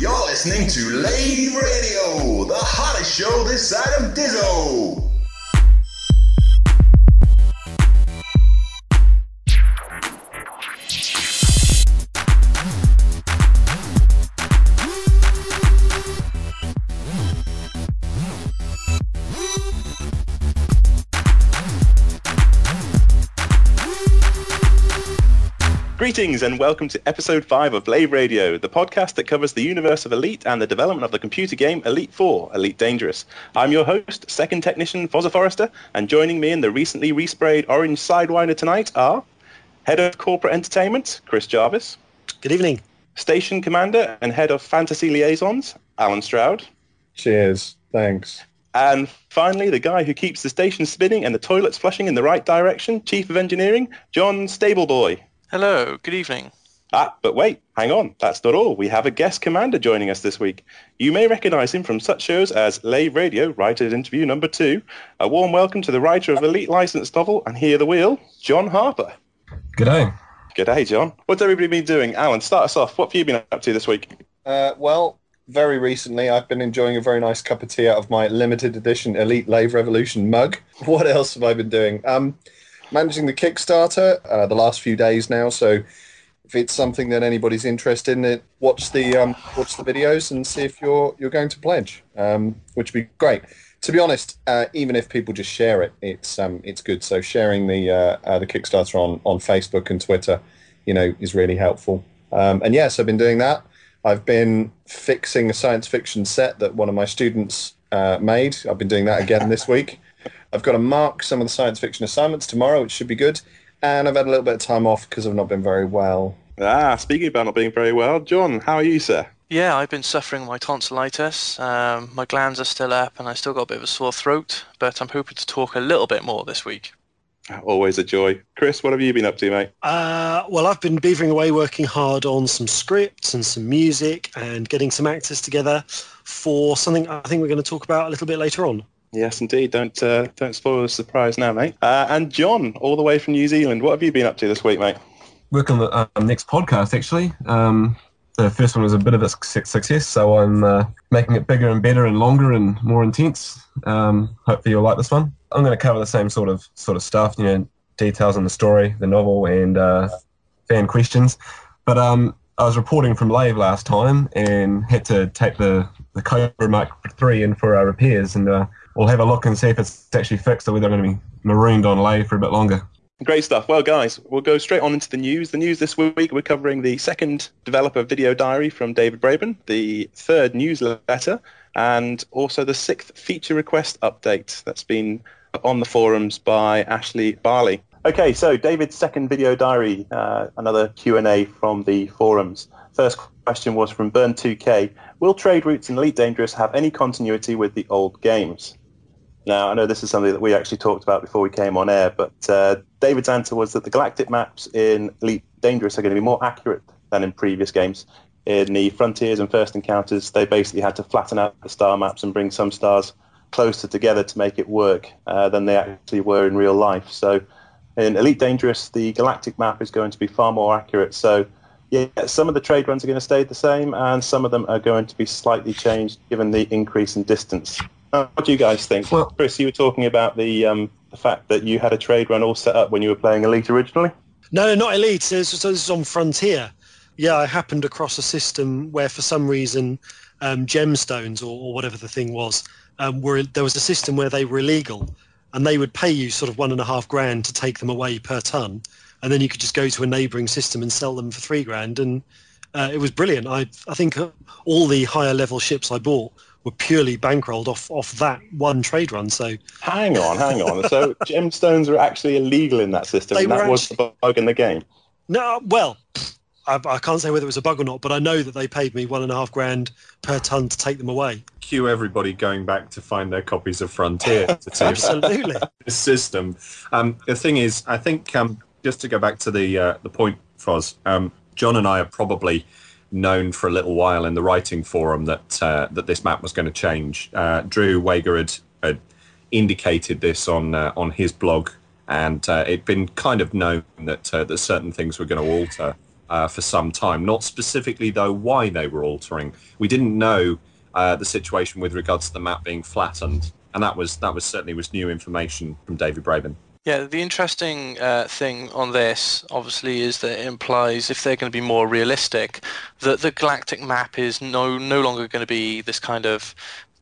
You're listening to Lave Radio, the hottest show this side of Diso. Greetings and welcome to episode 5 of Lave Radio, the podcast that covers the universe of Elite and the development of the computer game Elite 4, Elite Dangerous. I'm your host, second technician Fozza Forrester, and joining me in the recently resprayed orange Sidewinder tonight are Head of Corporate Entertainment, Chris Jarvis. Good evening. Station Commander and Head of Fantasy Liaisons, Alan Stroud. Cheers. Thanks. And finally, the guy who keeps the station spinning and the toilets flushing in the right direction, Chief of Engineering, John Stableboy. Hello, good evening. Ah, but wait, hang on. That's not all. We have a guest commander joining us this week. You may recognize him from such shows as Lave Radio, Writer's Interview Number Two. A warm welcome to the writer of Elite Licensed Novel and Here the Wheel, John Harper. G'day. G'day, John. What's everybody been doing? Alan, start us off. What have you been up to this week? Uh, well, very recently, I've been enjoying a very nice cup of tea out of my limited edition Elite Lave Revolution mug. What else have I been doing? Um, managing the Kickstarter uh, the last few days now. So if it's something that anybody's interested in, it watch the um, watch the videos and see if you're you're going to pledge, um, which would be great. To be honest, uh, even if people just share it, it's um, it's good. So sharing the uh, uh, the Kickstarter on on Facebook and Twitter, you know, is really helpful. Um, and yes, I've been doing that. I've been fixing a science fiction set that one of my students uh, made. I've been doing that again this week. I've got to mark some of the science fiction assignments tomorrow, which should be good. And I've had a little bit of time off because I've not been very well. Ah, speaking about not being very well, John, how are you, sir? Yeah, I've been suffering my tonsillitis. Um, my glands are still up, and I still got a bit of a sore throat. But I'm hoping to talk a little bit more this week. Always a joy. Chris, what have you been up to, mate? Uh, well, I've been beavering away working hard on some scripts and some music and getting some actors together for something I think we're going to talk about a little bit later on. Yes, indeed. Don't uh, don't spoil the surprise now, mate. Uh, and John, all the way from New Zealand, what have you been up to this week, mate? Work on the uh, next podcast, actually. Um, the first one was a bit of a success, so I'm uh, making it bigger and better and longer and more intense. Um, hopefully, you'll like this one. I'm going to cover the same sort of sort of stuff, you know, details on the story, the novel, and uh, fan questions. But um, I was reporting from Lave last time and had to take the the Cobra Mark III in for our repairs, and uh, we'll have a look and see if it's actually fixed or whether I'm going to be marooned on Lave for a bit longer. Great stuff. Well, guys, we'll go straight on into the news. The news this week, we're covering the second developer video diary from David Braben, the third newsletter, and also the sixth feature request update that's been on the forums by Ashley Barley. Okay, so David's second video diary, uh, another Q&A from the forums. First question was from Burn2K. Will trade routes in Elite Dangerous have any continuity with the old games? Now, I know this is something that we actually talked about before we came on air, but uh, David's answer was that the galactic maps in Elite Dangerous are going to be more accurate than in previous games. In the Frontiers and First Encounters, they basically had to flatten out the star maps and bring some stars closer together to make it work uh, than they actually were in real life. So in Elite Dangerous, the galactic map is going to be far more accurate. So yeah, some of the trade runs are going to stay the same, and some of them are going to be slightly changed given the increase in distance. What do you guys think? Well- Chris, you were talking about the um, the fact that you had a trade run all set up when you were playing Elite originally. No, not Elite. So this is on Frontier. Yeah, I happened across a system where, for some reason, um, gemstones or, or whatever the thing was, um, were there was a system where they were illegal, and they would pay you sort of one and a half grand to take them away per ton, and then you could just go to a neighbouring system and sell them for three grand, and uh, it was brilliant. I I think uh, all the higher level ships I bought were purely bankrolled off off that one trade run. So Hang on, hang on. so gemstones were actually illegal in that system, They and that were was the bug in the game. no, well. I, I can't say whether it was a bug or not, but I know that they paid me one and a half grand per ton to take them away. Cue everybody going back to find their copies of Frontier to see Absolutely. this system. Um, the thing is, I think um, just to go back to the uh, the point, Foz, um, John and I are probably known for a little while in the writing forum that uh, that this map was going to change. Uh, Drew Wagar had, had indicated this on uh, on his blog, and uh, it'd been kind of known that uh, that certain things were going to alter. uh, for some time. Not specifically, though, why they were altering. We didn't know the situation with regards to the map being flattened, and that was that was certainly was new information from David Braben. Yeah, the interesting uh, thing on this, obviously, is that it implies if they're going to be more realistic, that the galactic map is no no longer going to be this kind of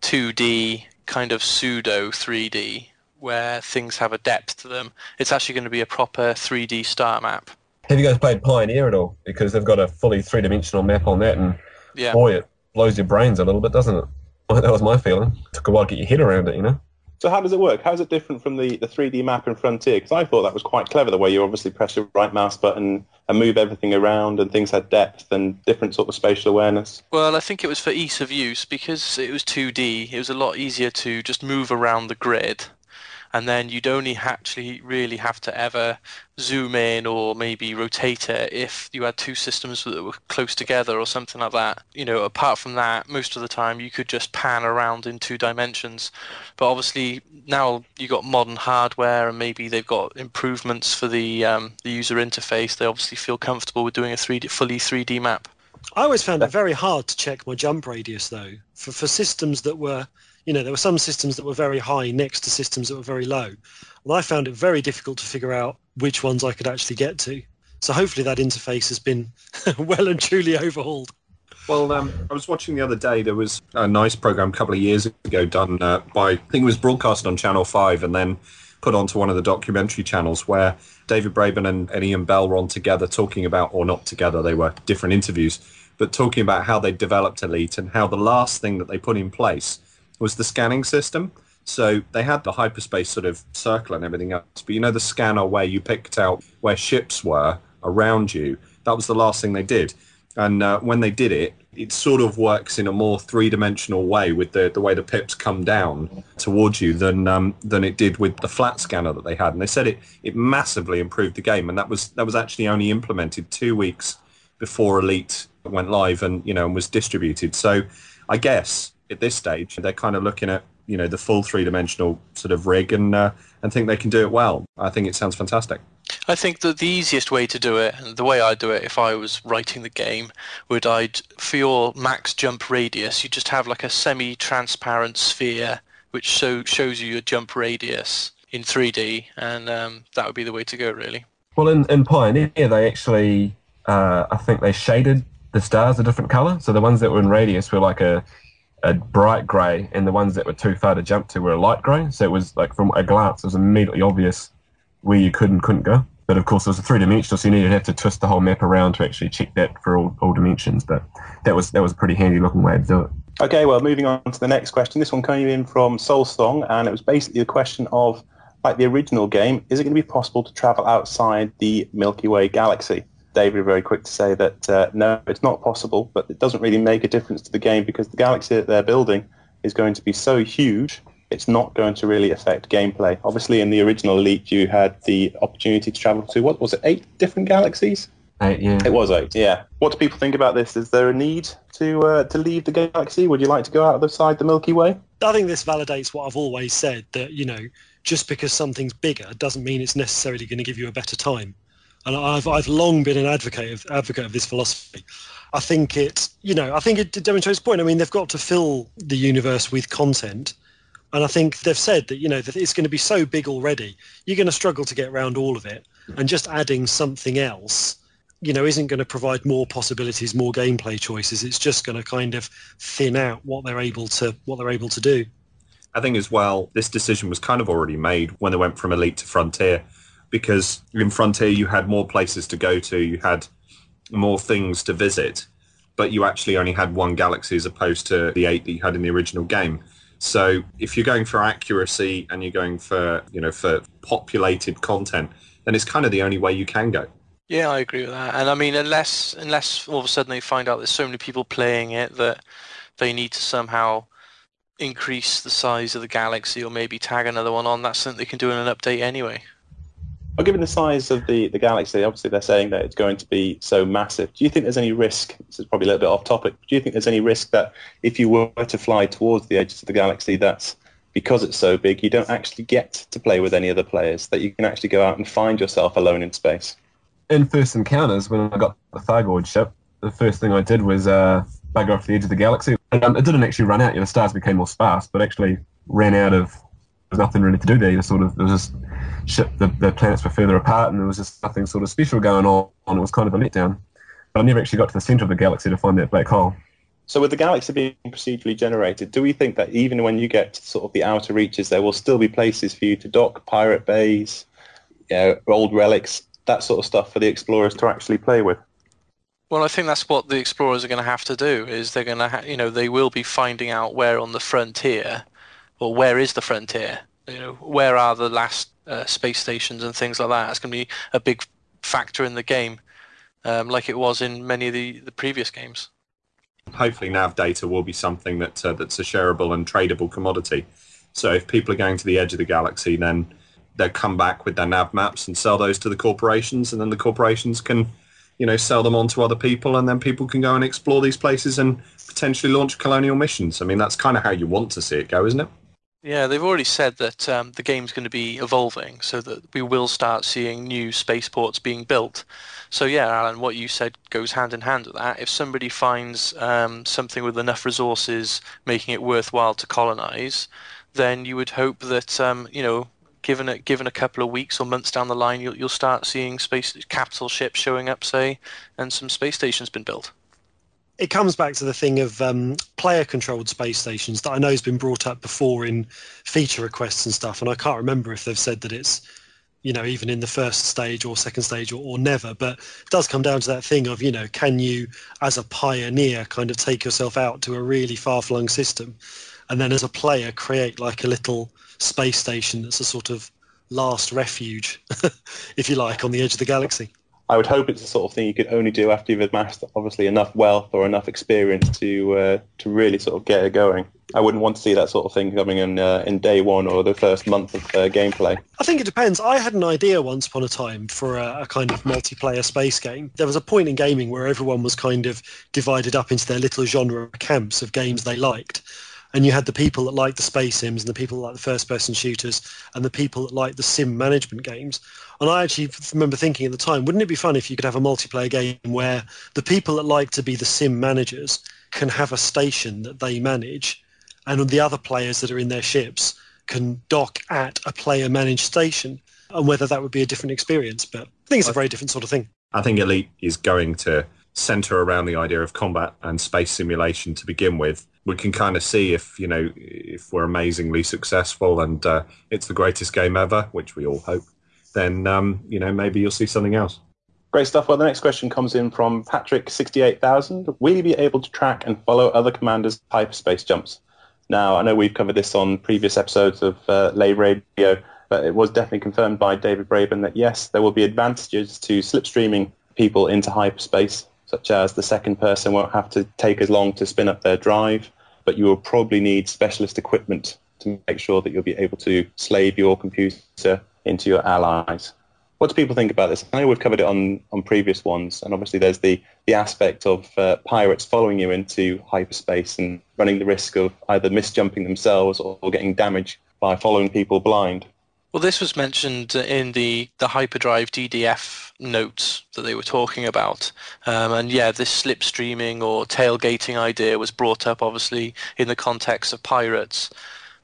2D kind of pseudo 3D where things have a depth to them. It's actually going to be a proper 3D star map. Have you guys played Pioneer at all? Because they've got a fully three dimensional map on that, and Yeah. boy, it blows your brains a little bit, doesn't it? Well, that was my feeling. took a while to get your head around it, you know. So how does it work? How is it different from the, the 3D map in Frontier? Because I thought that was quite clever, the way you obviously press your right mouse button and move everything around and things had depth and different sort of spatial awareness. Well, I think it was for ease of use because it was 2D. It was a lot easier to just move around the grid, and then you'd only actually really have to ever zoom in or maybe rotate it if you had two systems that were close together or something like that. You know, apart from that, most of the time you could just pan around in two dimensions. But obviously now you've got modern hardware and maybe they've got improvements for the um, the user interface. They obviously feel comfortable with doing a 3D fully 3D map. I always found it very hard to check my jump radius though for for systems that were you know there were some systems that were very high next to systems that were very low and I found it very difficult to figure out which ones I could actually get to so hopefully that interface has been well and truly overhauled Well, um, I was watching the other day. There was a nice program a couple of years ago done uh, by, I think it was broadcast on Channel 5 and then put onto one of the documentary channels where David Braben and, and Ian Bell were on together talking about, or not together, they were different interviews, but talking about how they developed Elite and how the last thing that they put in place was the scanning system. So they had the hyperspace sort of circle and everything else, but you know the scanner where you picked out where ships were around you. That was the last thing they did. And uh, when they did it, it sort of works in a more three-dimensional way with the, the way the pips come down towards you than um, than it did with the flat scanner that they had. And they said it it massively improved the game, and that was that was actually only implemented two weeks before Elite went live and you know and was distributed. So I guess at this stage they're kind of looking at you know the full three-dimensional sort of rig and uh, and think they can do it well. I think it sounds fantastic. I think that the easiest way to do it, and the way I'd do it if I was writing the game, would I'd for your max jump radius, you just have like a semi-transparent sphere which show, shows you your jump radius in 3D, and um, that would be the way to go, really. Well, in, in Pioneer, they actually, uh, I think they shaded the stars a different color. So the ones that were in radius were like a, a bright grey, and the ones that were too far to jump to were a light grey. So it was like from a glance, it was immediately obvious where you could and couldn't go. But of course, it was a three dimensional, so you to have to twist the whole map around to actually check that for all, all dimensions. But that was that was a pretty handy looking way to do it. Okay, well, moving on to the next question. This one came in from Soul Song, and it was basically the question of, like the original game, is it going to be possible to travel outside the Milky Way galaxy? David, very quick to say that uh, no, it's not possible, but it doesn't really make a difference to the game because the galaxy that they're building is going to be so huge, it's not going to really affect gameplay. Obviously, in the original Elite, you had the opportunity to travel to, what was it, eight different galaxies? Eight, yeah. It was eight, yeah. What do people think about this? Is there a need to uh, to leave the galaxy? Would you like to go out of the side the Milky Way? I think this validates what I've always said that you know just because something's bigger doesn't mean it's necessarily going to give you a better time. And I've I've long been an advocate of advocate of this philosophy. I think it you know I think it demonstrates point. I mean they've got to fill the universe with content, and I think they've said that you know that it's going to be so big already. You're going to struggle to get around all of it, and just adding something else you know isn't going to provide more possibilities more gameplay choices it's just going to kind of thin out what they're able to what they're able to do I think as well, this decision was kind of already made when they went from Elite to Frontier, because in Frontier you had more places to go to, you had more things to visit, but you actually only had one galaxy as opposed to the eight that you had in the original game. So if you're going for accuracy and you're going for you know for populated content, then it's kind of the only way you can go. Yeah, I agree with that. And I mean, unless unless all of a sudden they find out there's so many people playing it that they need to somehow increase the size of the galaxy or maybe tag another one on, that's something they can do in an update anyway. Well, given the size of the, the galaxy, obviously they're saying that it's going to be so massive. Do you think there's any risk? This is probably a little bit off topic. Do you think there's any risk that if you were to fly towards the edges of the galaxy, that's because it's so big, you don't actually get to play with any other players, that you can actually go out and find yourself alone in space? in first encounters, when I got the Thargoid ship, the first thing I did was uh, bugger off the edge of the galaxy. And, um, it didn't actually run out. You know, stars became more sparse, but actually ran out of. There was nothing really to do there. You sort of there was just ship. The, the planets were further apart, and there was just nothing sort of special going on. It was kind of a letdown. But I never actually got to the centre of the galaxy to find that black hole. So with the galaxy being procedurally generated, do we think that even when you get to sort of the outer reaches, there will still be places for you to dock, pirate bays, you know, old relics, that sort of stuff for the explorers to actually play with? Well, I think that's what the explorers are going to have to do. Is they're going to, ha- you know, they will be finding out where on the frontier, or where is the frontier? You know, where are the last uh, space stations and things like that? That's going to be a big factor in the game, um, like it was in many of the, the previous games. hopefully nav data will be something that uh, that's a shareable and tradable commodity. So if people are going to the edge of the galaxy, then they'll come back with their nav maps and sell those to the corporations, and then the corporations can, you know, sell them on to other people, and then people can go and explore these places and potentially launch colonial missions. I mean, that's kind of how you want to see it go, isn't it? Yeah, they've already said that um, the game's going to be evolving, so that we will start seeing new spaceports being built. So yeah, Alan, what you said goes hand in hand with that. If somebody finds um, something with enough resources, making it worthwhile to colonize, then you would hope that um, you know, given a given a couple of weeks or months down the line, you'll you'll start seeing space capital ships showing up, say, and some space stations been built. It comes back to the thing of um, player controlled space stations that I know has been brought up before in feature requests and stuff. And I can't remember if they've said that it's, you know, even in the first stage or second stage or, or never. But it does come down to that thing of, you know, can you, as a pioneer, kind of take yourself out to a really far flung system and then as a player create like a little space station that's a sort of last refuge, if you like, on the edge of the galaxy. I would hope it's the sort of thing you could only do after you've amassed obviously enough wealth or enough experience to uh, to really sort of get it going. I wouldn't want to see that sort of thing coming in uh, in day one or the first month of uh, gameplay. I think it depends. I had an idea once upon a time for a, a kind of multiplayer space game. There was a point in gaming where everyone was kind of divided up into their little genre camps of games they liked. And you had the people that liked the space sims and the people that liked the first person shooters and the people that liked the sim management games. And I actually remember thinking at the time, wouldn't it be fun if you could have a multiplayer game where the people that like to be the sim managers can have a station that they manage and the other players that are in their ships can dock at a player managed station and whether that would be a different experience. But I think it's a very different sort of thing. I think Elite is going to center around the idea of combat and space simulation to begin with. We can kind of see if you know if we're amazingly successful and uh, it's the greatest game ever, which we all hope. Then um, you know maybe you'll see something else. Great stuff. Well, the next question comes in from Patrick68000. Will you be able to track and follow other commanders' hyperspace jumps? Now, I know we've covered this on previous episodes of uh, Lave Radio, but it was definitely confirmed by David Braben that yes, there will be advantages to slipstreaming people into hyperspace, such as the second person won't have to take as long to spin up their drive, but you will probably need specialist equipment to make sure that you'll be able to slave your computer into your allies. What do people think about this? I know we've covered it on, on previous ones, and obviously there's the, the aspect of uh, pirates following you into hyperspace and running the risk of either misjumping themselves or, or getting damaged by following people blind. Well, this was mentioned in the, the Hyperdrive DDF notes that they were talking about. Um, and yeah, this slipstreaming or tailgating idea was brought up, obviously, in the context of pirates.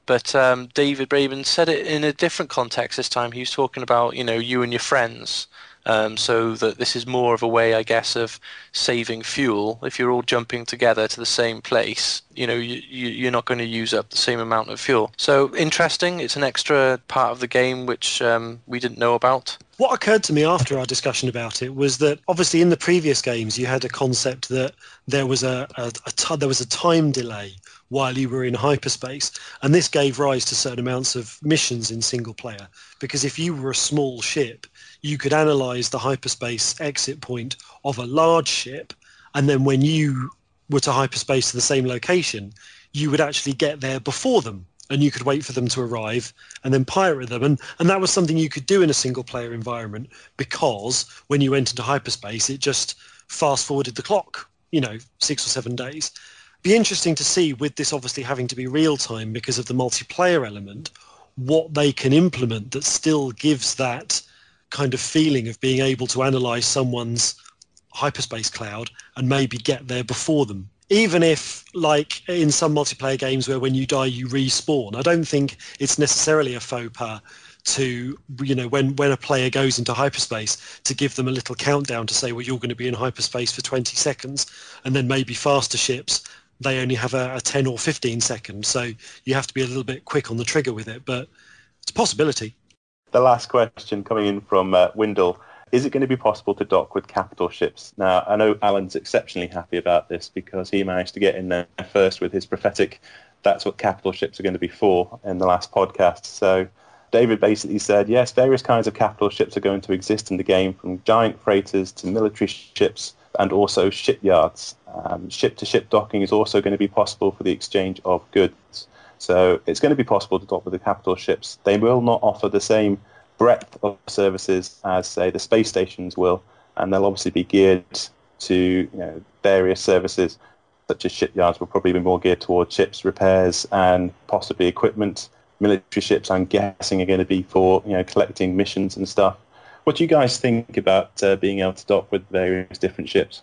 But um, David Braben said it in a different context this time. He was talking about, you know, you and your friends. Um, so that this is more of a way, I guess, of saving fuel. If you're all jumping together to the same place, you know, you, you, you're not going to use up the same amount of fuel. So interesting. It's an extra part of the game which um, we didn't know about. What occurred to me after our discussion about it was that obviously in the previous games you had a concept that there was a, a, a t- there was a time delay while you were in hyperspace, and this gave rise to certain amounts of missions in single player. Because if you were a small ship, you could analyze the hyperspace exit point of a large ship, and then when you were to hyperspace to the same location, you would actually get there before them and you could wait for them to arrive and then pirate them. And, and that was something you could do in a single player environment because when you went into hyperspace it just fast forwarded the clock you know six or seven days. Be interesting to see with this obviously having to be real time because of the multiplayer element what they can implement that still gives that kind of feeling of being able to analyze someone's hyperspace cloud and maybe get there before them. Even if like in some multiplayer games where when you die you respawn. I don't think it's necessarily a faux pas to you know when when a player goes into hyperspace to give them a little countdown to say well you're going to be in hyperspace for 20 seconds and then maybe faster ships they only have a, a 10 or 15 seconds. So you have to be a little bit quick on the trigger with it but it's a possibility the last question coming in from uh, Windle is it going to be possible to dock with capital ships? Now, I know Alan's exceptionally happy about this because he managed to get in there first with his prophetic, that's what capital ships are going to be for in the last podcast. So David basically said, yes, various kinds of capital ships are going to exist in the game, from giant freighters to military ships and also shipyards. Um, ship-to-ship docking is also going to be possible for the exchange of goods. So it's going to be possible to dock with the capital ships. They will not offer the same breadth of services as, say, the space stations will, and they'll obviously be geared to you know, various services, such as shipyards will probably be more geared towards ships repairs and possibly equipment. Military ships, I'm guessing, are going to be for you know collecting missions and stuff. What do you guys think about uh, being able to dock with various different ships?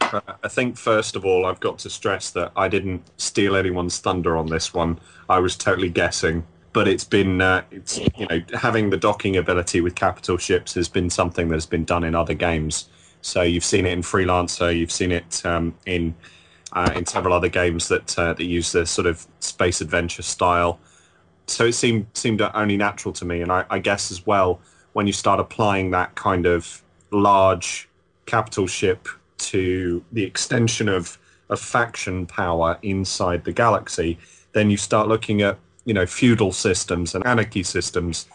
I think first of all, I've got to stress that I didn't steal anyone's thunder on this one. I was totally guessing but it's been uh, it's you know having the docking ability with capital ships has been something that's been done in other games. So you've seen it in Freelancer, you've seen it um, in uh, in several other games that uh, that use this sort of space adventure style. So it seemed seemed only natural to me, and I, I guess as well when you start applying that kind of large capital ship to the extension of of faction power inside the galaxy, then you start looking at you know feudal systems and anarchy systems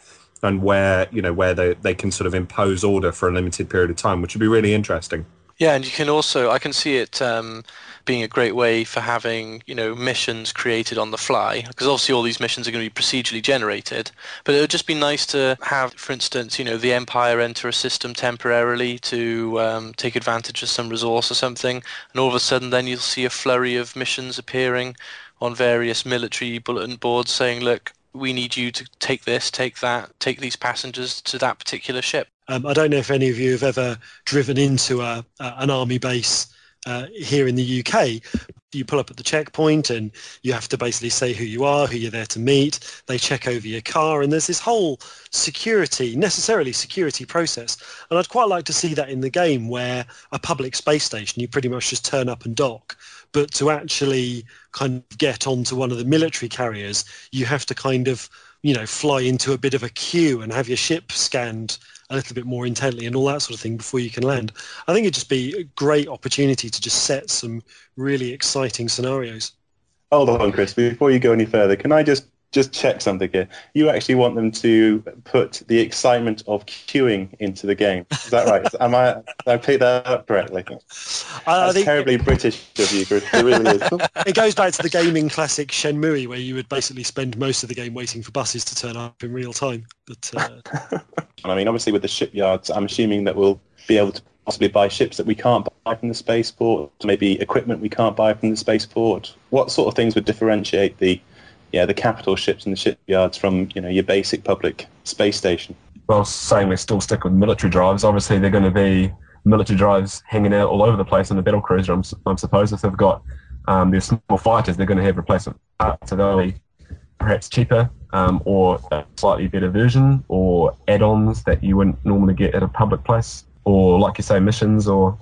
and where you know where they, they can sort of impose order for a limited period of time which would be really interesting. Yeah and you can also i can see it um, being a great way for having you know missions created on the fly because obviously all these missions are going to be procedurally generated but it would just be nice to have for instance you know the empire enter a system temporarily to um, take advantage of some resource or something and all of a sudden then you'll see a flurry of missions appearing on various military bulletin boards saying, look, we need you to take this, take that, take these passengers to that particular ship. Um, I don't know if any of you have ever driven into a, a an army base uh, here in the UK. You pull up at the checkpoint and you have to basically say who you are, who you're there to meet. They check over your car, and there's this whole security, necessarily security process. And I'd quite like to see that in the game where a public space station, you pretty much just turn up and dock but to actually kind of get onto one of the military carriers, you have to kind of, you know, fly into a bit of a queue and have your ship scanned a little bit more intently and all that sort of thing before you can land. I think it'd just be a great opportunity to just set some really exciting scenarios. Hold on, Chris. Before you go any further, can I just just check something here. You actually want them to put the excitement of queuing into the game. Is that right? Am I? Did I pick that up correctly? That's think, terribly British of you, It really is. It goes back to the gaming classic Shenmue, where you would basically spend most of the game waiting for buses to turn up in real time. But uh... I mean, obviously, with the shipyards, I'm assuming that we'll be able to possibly buy ships that we can't buy from the spaceport, maybe equipment we can't buy from the spaceport. What sort of things would differentiate the yeah, the capital ships and the shipyards from you know your basic public space station. Well, saying we still stick with military drives, obviously they're going to be military drives hanging out all over the place in the battle cruiser. I'm, I'm suppose if they've got um, their small fighters, they're going to have replacement parts, so they'll be perhaps cheaper um, or a slightly better version or add-ons that you wouldn't normally get at a public place or like you say missions or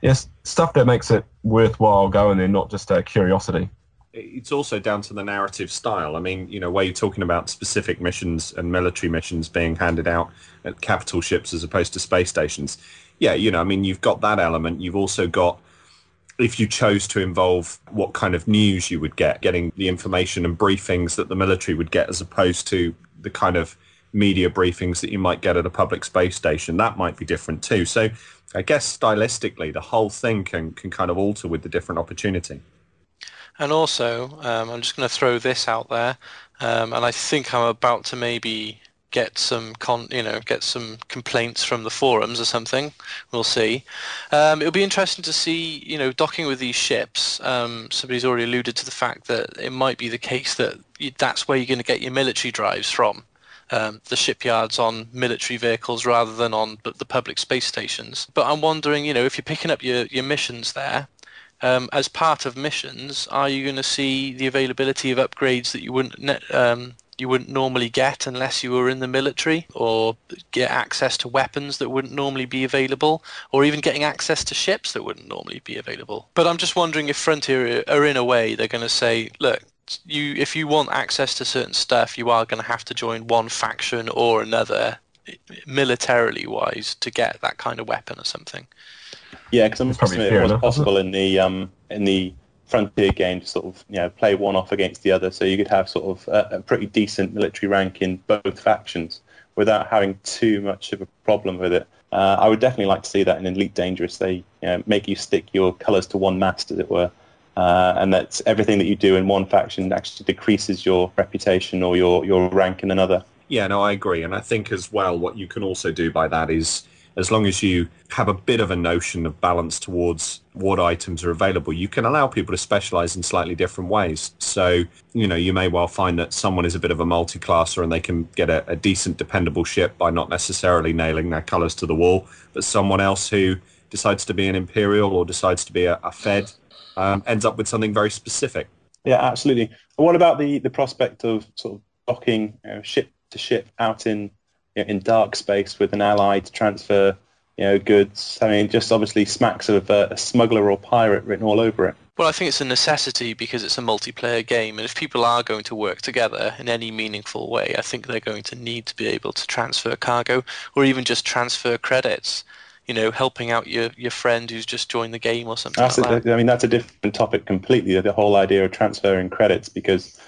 yes stuff that makes it worthwhile going there not just a curiosity it's also down to the narrative style. I mean, you know, where you're talking about specific missions and military missions being handed out at capital ships as opposed to space stations. Yeah, you know, I mean, you've got that element. You've also got, if you chose to involve what kind of news you would get, getting the information and briefings that the military would get as opposed to the kind of media briefings that you might get at a public space station, that might be different too. So I guess stylistically, the whole thing can, can kind of alter with the different opportunity. And also, um, I'm just going to throw this out there, um, and I think I'm about to maybe get some con, you know, get some complaints from the forums or something. We'll see. Um, it'll be interesting to see, you know, docking with these ships. Um, somebody's already alluded to the fact that it might be the case that you, that's where you're going to get your military drives from. um, the shipyards on military vehicles rather than on the public space stations. But I'm wondering, you know, if you're picking up your, your missions there, um, as part of missions, are you going to see the availability of upgrades that you wouldn't ne- um, you wouldn't normally get unless you were in the military, or get access to weapons that wouldn't normally be available, or even getting access to ships that wouldn't normally be available? But I'm just wondering if Frontier are in a way they're going to say, look, you if you want access to certain stuff, you are going to have to join one faction or another, militarily wise, to get that kind of weapon or something. Yeah, because I'm Probably assuming fair it was enough, isn't possible in the um, in the Frontier game to sort of you know play one off against the other, so you could have sort of a, a pretty decent military rank in both factions without having too much of a problem with it. Uh, I would definitely like to see that in Elite Dangerous. They you know, make you stick your colours to one mast, as it were, uh, and that everything that you do in one faction actually decreases your reputation or your, your rank in another. Yeah, no, I agree. And I think as well, what you can also do by that is as long as you have a bit of a notion of balance towards what items are available, you can allow people to specialize in slightly different ways. So, you know, you may well find that someone is a bit of a multi-classer and they can get a, a decent, dependable ship by not necessarily nailing their colors to the wall, but someone else who decides to be an Imperial or decides to be a, a Fed um, ends up with something very specific. Yeah, absolutely. What about the, the prospect of sort of docking you know, ship to ship out in you know, in dark space with an ally to transfer you know goods? I mean, just obviously smacks of uh, a smuggler or pirate written all over it. Well, I think it's a necessity because it's a multiplayer game, and if people are going to work together in any meaningful way, I think they're going to need to be able to transfer cargo or even just transfer credits. You know, helping out your, your friend who's just joined the game or something That's like that. a, I mean, that's a different topic completely. The whole idea of transferring credits, because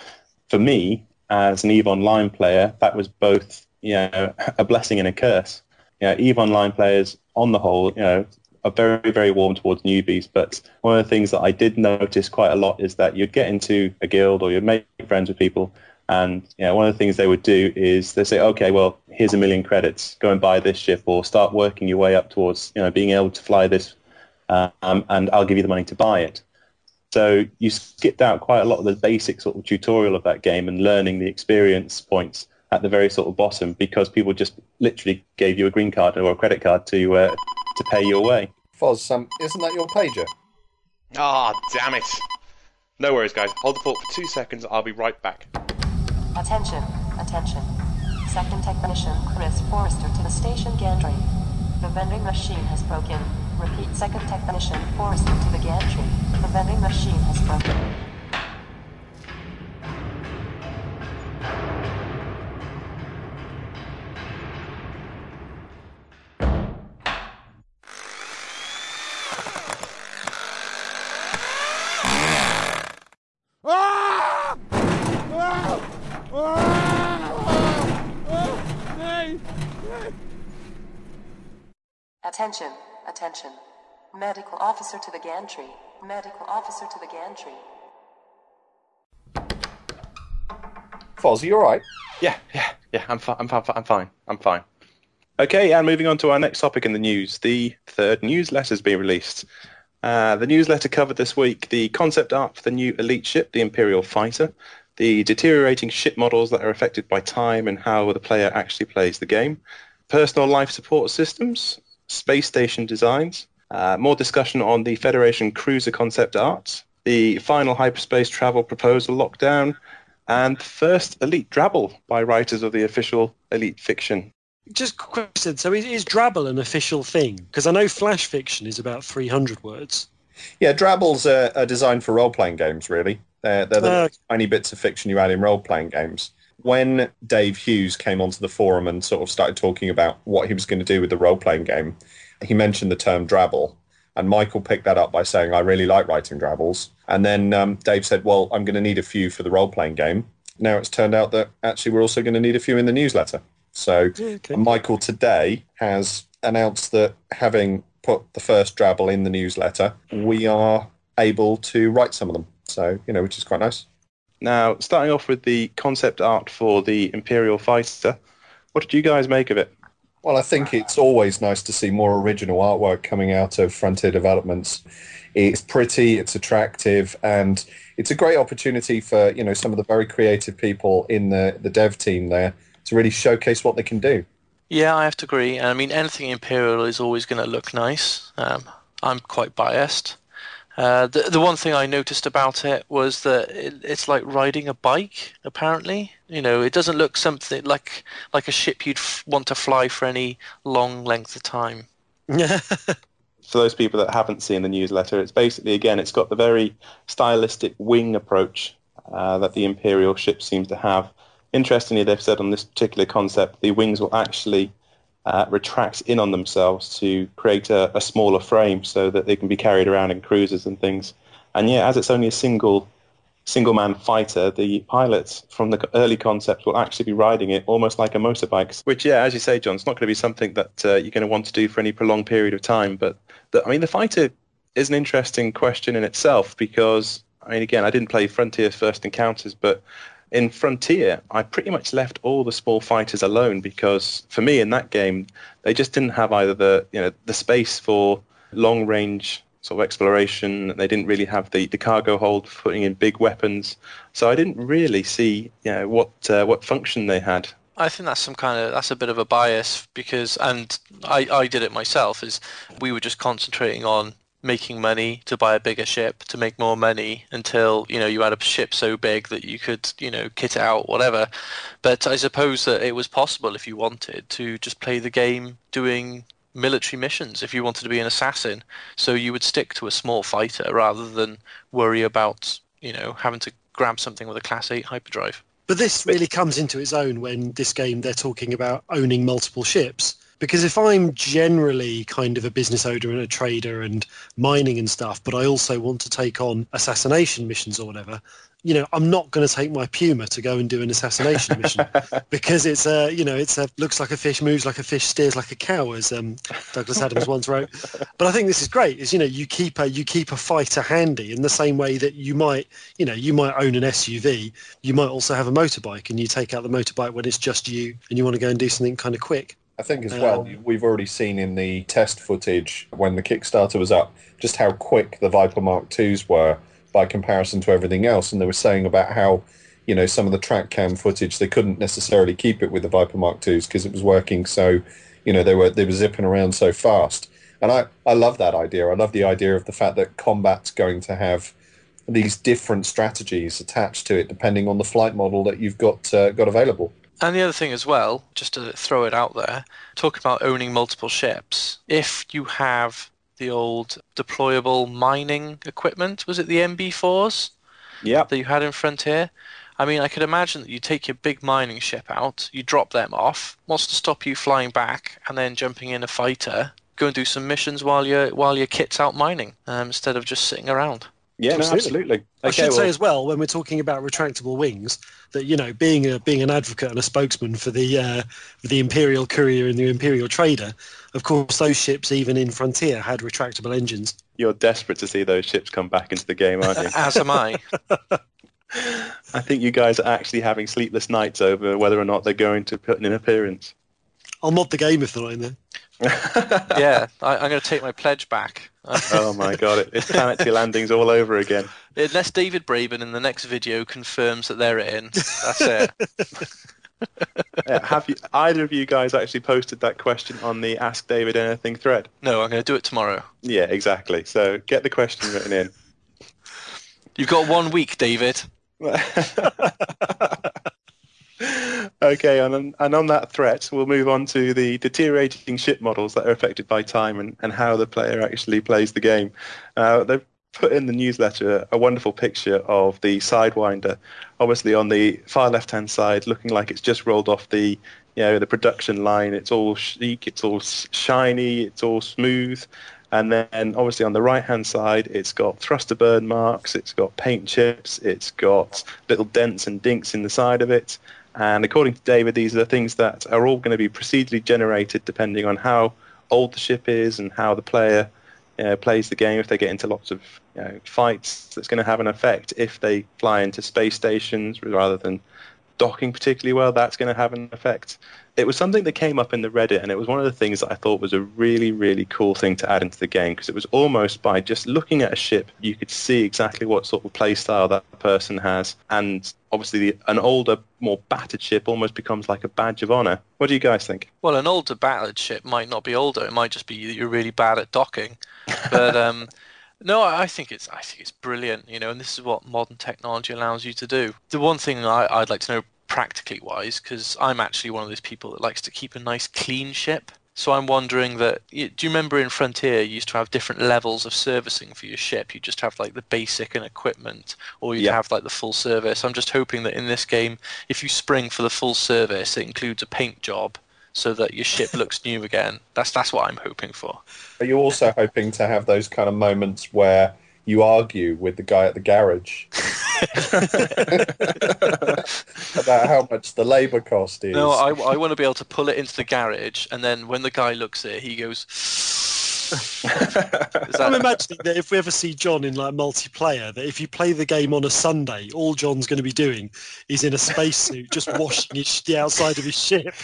for me, as an Eve Online player, that was both you know a blessing and a curse. You know, Eve Online players, on the whole, you know, are very very warm towards newbies. But one of the things that I did notice quite a lot is that you'd get into a guild or you'd make friends with people, and you know, one of the things they would do is they say, okay, well, here's a million credits, go and buy this ship, or start working your way up towards you know being able to fly this, um, and I'll give you the money to buy it. So you skipped out quite a lot of the basic sort of tutorial of that game and learning the experience points at the very sort of bottom because people just literally gave you a green card or a credit card to uh, to pay your way. Foz, um, isn't that your pager? Ah, damn it. No worries, guys. Hold the fort for two seconds. I'll be right back. Attention, attention. Second technician Chris Forrester to the station gantry. The vending machine has broken. Repeat, second technician Forrester to the gantry. The vending machine has broken. Attention, attention. Medical officer to the gantry. Medical officer to the gantry. Foz, are you alright? Yeah, yeah, yeah. I'm fine. I'm fine. I'm fine. I'm fine. Okay, and moving on to our next topic in the news, the third newsletter has been released. Uh, the newsletter covered this week the concept art for the new elite ship, the Imperial Fighter, the deteriorating ship models that are affected by time and how the player actually plays the game, personal life support systems, space station designs, uh, more discussion on the Federation cruiser concept art, the final hyperspace travel proposal lockdown, and first Elite Drabble by writers of the official Elite fiction. Just a question. So is, is Drabble an official thing? Because I know Flash fiction is about 300 words. Yeah, Drabbles are, are designed for role-playing games, really. They're, they're the Uh, tiny bits of fiction you add in role-playing games. When Dave Hughes came onto the forum and sort of started talking about what he was going to do with the role-playing game, he mentioned the term Drabble. And Michael picked that up by saying, I really like writing Drabbles. And then um, Dave said, well, I'm going to need a few for the role-playing game. Now it's turned out that actually we're also going to need a few in the newsletter. So okay. Michael today has announced that having put the first Drabble in the newsletter, we are able to write some of them. So, you know, which is quite nice. Now, starting off with the concept art for the Imperial Fighter, what did you guys make of it? Well, I think it's always nice to see more original artwork coming out of Frontier Developments. It's pretty, it's attractive, and it's a great opportunity for you know some of the very creative people in the the dev team there to to really showcase what they can do. Yeah, I have to agree. I mean, anything Imperial is always going to look nice. Um, I'm quite biased. Uh, the the one thing I noticed about it was that it, it's like riding a bike. Apparently, you know, it doesn't look something like like a ship you'd f- want to fly for any long length of time. for those people that haven't seen the newsletter, it's basically again, it's got the very stylistic wing approach uh, that the Imperial ship seems to have. Interestingly, they've said on this particular concept, the wings will actually uh, retract in on themselves to create a, a smaller frame so that they can be carried around in cruisers and things. And yeah, as it's only a single single man fighter, the pilots from the early concept will actually be riding it almost like a motorbike. Which, yeah, as you say, John, it's not going to be something that uh, you're going to want to do for any prolonged period of time. But the, I mean, the fighter is an interesting question in itself because, I mean, again, I didn't play Frontier First Encounters, but in Frontier, I pretty much left all the small fighters alone because, for me, in that game, they just didn't have either the you know the space for long range sort of exploration. They didn't really have the, the cargo hold for putting in big weapons. So I didn't really see you know, what uh, what function they had. I think that's some kind of that's a bit of a bias because, and I I did it myself. Is we were just concentrating on making money to buy a bigger ship to make more money until you know you had a ship so big that you could you know kit it out whatever. But i suppose that it was possible if you wanted to just play the game doing military missions if you wanted to be an assassin. So you would stick to a small fighter rather than worry about you know having to grab something with a class 8 hyperdrive. But this really comes into its own when this game they're talking about owning multiple ships. Because if I'm generally kind of a business owner and a trader and mining and stuff, but I also want to take on assassination missions or whatever, you know, I'm not going to take my Puma to go and do an assassination mission because it's a, you know, it's a looks like a fish, moves like a fish, steers like a cow, as um, Douglas Adams once wrote. But I think this is great. Is you know, you keep a you keep a fighter handy in the same way that you might, you know, you might own an SUV. You might also have a motorbike, and you take out the motorbike when it's just you and you want to go and do something kind of quick. I think as well, Um, we've already seen in the test footage when the Kickstarter was up just how quick the Viper Mark IIs were by comparison to everything else. And they were saying about how, you know, some of the track cam footage, they couldn't necessarily keep it with the Viper Mark IIs because it was working so, you know, they were they were zipping around so fast. And I, I love that idea. I love the idea of the fact that combat's going to have these different strategies attached to it depending on the flight model that you've got uh, got available. And the other thing as well, just to throw it out there, talk about owning multiple ships. If you have the old deployable mining equipment, was it the MB4s Yeah. that you had in Frontier? I mean, I could imagine that you take your big mining ship out, you drop them off. What's to stop you flying back and then jumping in a fighter, go and do some missions while your while your kit's out mining, um, instead of just sitting around? Yeah, no, Absolutely. absolutely. I should well- say as well when we're talking about retractable wings that you know being a being an advocate and a spokesman for the uh, for the Imperial Courier and the Imperial Trader, of course those ships even in Frontier had retractable engines. You're desperate to see those ships come back into the game, aren't you? As am I. I think you guys are actually having sleepless nights over whether or not they're going to put in an appearance. I'll mod the game if they're not in there. yeah, I, I'm going to take my pledge back. oh my god, it, it's planetary landings all over again. Unless David Braben in the next video confirms that they're in, that's it. Yeah, have you either of you guys actually posted that question on the Ask David Anything thread? No, I'm going to do it tomorrow. Yeah, exactly. So get the question written in. You've got one week, David. Okay, and and on that threat, we'll move on to the deteriorating ship models that are affected by time and, and how the player actually plays the game. Uh, they've put in the newsletter a wonderful picture of the Sidewinder, obviously on the far left-hand side, looking like it's just rolled off the you know the production line. It's all chic, it's all shiny, it's all smooth. And then obviously on the right hand side, it's got thruster burn marks, it's got paint chips, it's got little dents and dinks in the side of it. And according to David, these are the things that are all going to be procedurally generated depending on how old the ship is and how the player uh, plays the game. If they get into lots of you know, fights, that's going to have an effect. If they fly into space stations rather than docking particularly well, that's going to have an effect. It was something that came up in the Reddit, and it was one of the things that I thought was a really, really cool thing to add into the game because it was almost by just looking at a ship, you could see exactly what sort of play style that person has, and obviously the, an older, more battered ship almost becomes like a badge of honor. What do you guys think? Well, an older battered ship might not be older. It might just be that you're really bad at docking. But um, no, I think it's I think it's brilliant. You know, and this is what modern technology allows you to do. The one thing I, I'd like to know practically wise, because I'm actually one of those people that likes to keep a nice clean ship. So I'm wondering that. Do you remember in Frontier you used to have different levels of servicing for your ship? You just have like the basic and equipment, or you'd Yeah. have like the full service. I'm just hoping that in this game, if you spring for the full service, it includes a paint job, so that your ship looks new again. That's that's what I'm hoping for. Are you also hoping to have those kind of moments where you argue with the guy at the garage about how much the labour cost is? No, I, I want to be able to pull it into the garage, and then when the guy looks at it, he goes. Is I'm imagining that if we ever see John in like multiplayer, that if you play the game on a Sunday, all John's going to be doing is in a spacesuit, just washing his, the outside of his ship.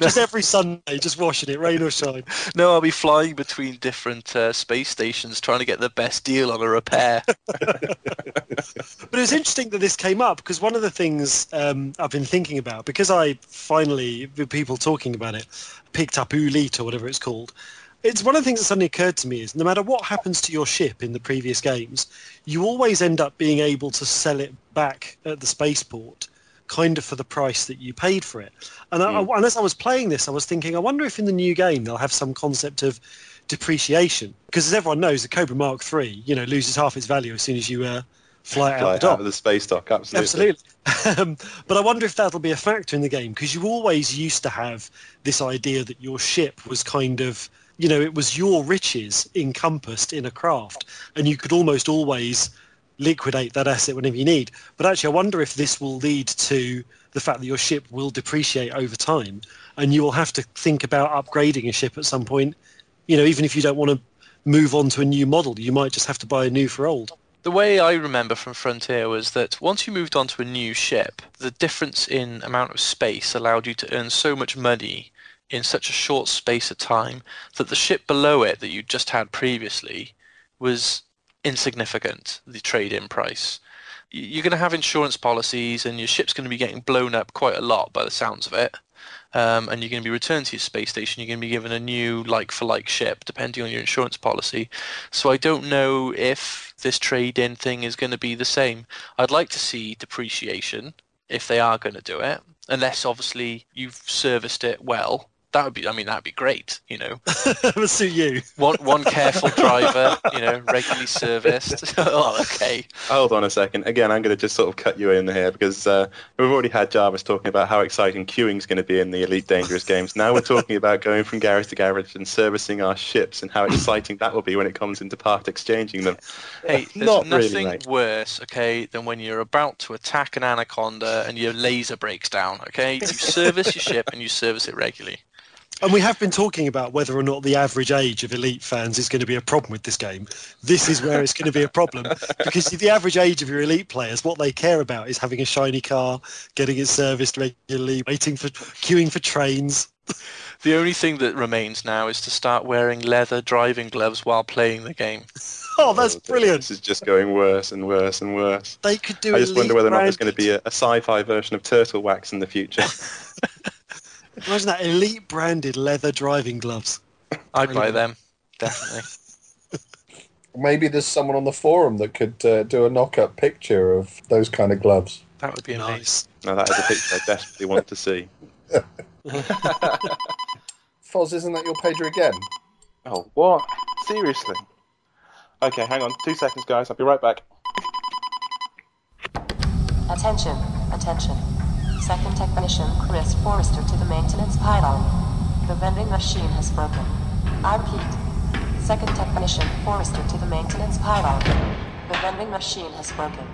just every Sunday, just washing it, rain or shine. no, I'll be flying between different uh, space stations trying to get the best deal on a repair. But it was interesting that this came up because one of the things um, I've been thinking about, because I finally, with people talking about it, picked up Oolite or whatever it's called. It's one of the things that suddenly occurred to me is no matter what happens to your ship in the previous games, you always end up being able to sell it back at the spaceport kind of for the price that you paid for it. And, I, and as I was playing this, I was thinking, I wonder if in the new game they'll have some concept of depreciation. Because as everyone knows, the Cobra Mark III, you know, loses half its value as soon as you uh, fly out Fly the out of the space dock, absolutely. Absolutely. um, but I wonder if that'll be a factor in the game because you always used to have this idea that your ship was kind of, you know, it was your riches encompassed in a craft, and you could almost always liquidate that asset whenever you need. But actually, I wonder if this will lead to the fact that your ship will depreciate over time, and you will have to think about upgrading a ship at some point. You know, even if you don't want to move on to a new model, you might just have to buy a new for old. The way I remember from Frontier was that once you moved on to a new ship, the difference in amount of space allowed you to earn so much money in such a short space of time that the ship below it that you just had previously was insignificant, the trade-in price. You're going to have insurance policies and your ship's going to be getting blown up quite a lot by the sounds of it. Um, and you're going to be returned to your space station. You're going to be given a new like-for-like ship, depending on your insurance policy. So I don't know if this trade-in thing is going to be the same. I'd like to see depreciation if they are going to do it, unless obviously you've serviced it well. That would be, I mean, that'd be great. You know, that would see you. one one careful driver, you know, regularly serviced. oh, okay. Hold on a second. Again, I'm going to just sort of cut you in here because uh, we've already had Jarvis talking about how exciting queuing is going to be in the Elite Dangerous games. Now we're talking about going from garage to garage and servicing our ships and how exciting that will be when it comes into part exchanging them. Hey, there's Not nothing mate. worse, okay, than when you're about to attack an anaconda and your laser breaks down. Okay, you service your ship and you service it regularly. And we have been talking about whether or not the average age of Elite fans is going to be a problem with this game. This is where it's going to be a problem because the average age of your Elite players, what they care about is having a shiny car, getting it serviced regularly, waiting for queuing for trains. The only thing that remains now is to start wearing leather driving gloves while playing the game. Oh, that's Oh, brilliant! This is just going worse and worse and worse. They could do. I just wonder whether or not there's going to be a, a sci-fi version of Turtle Wax in the future. Imagine that Elite branded leather driving gloves. I'd buy them, definitely. Maybe there's someone on the forum that could uh, do a knock-up picture of those kind of gloves. That would be. Nice. now that is a picture I desperately want to see. Foz, isn't that your pager again? Oh, what? Seriously? Okay, hang on. Two seconds, guys. I'll be right back. Attention, attention. Second technician Chris Forrester to the maintenance pylon. The vending machine has broken. I repeat. Second technician Forrester to the maintenance pylon. The vending machine has broken.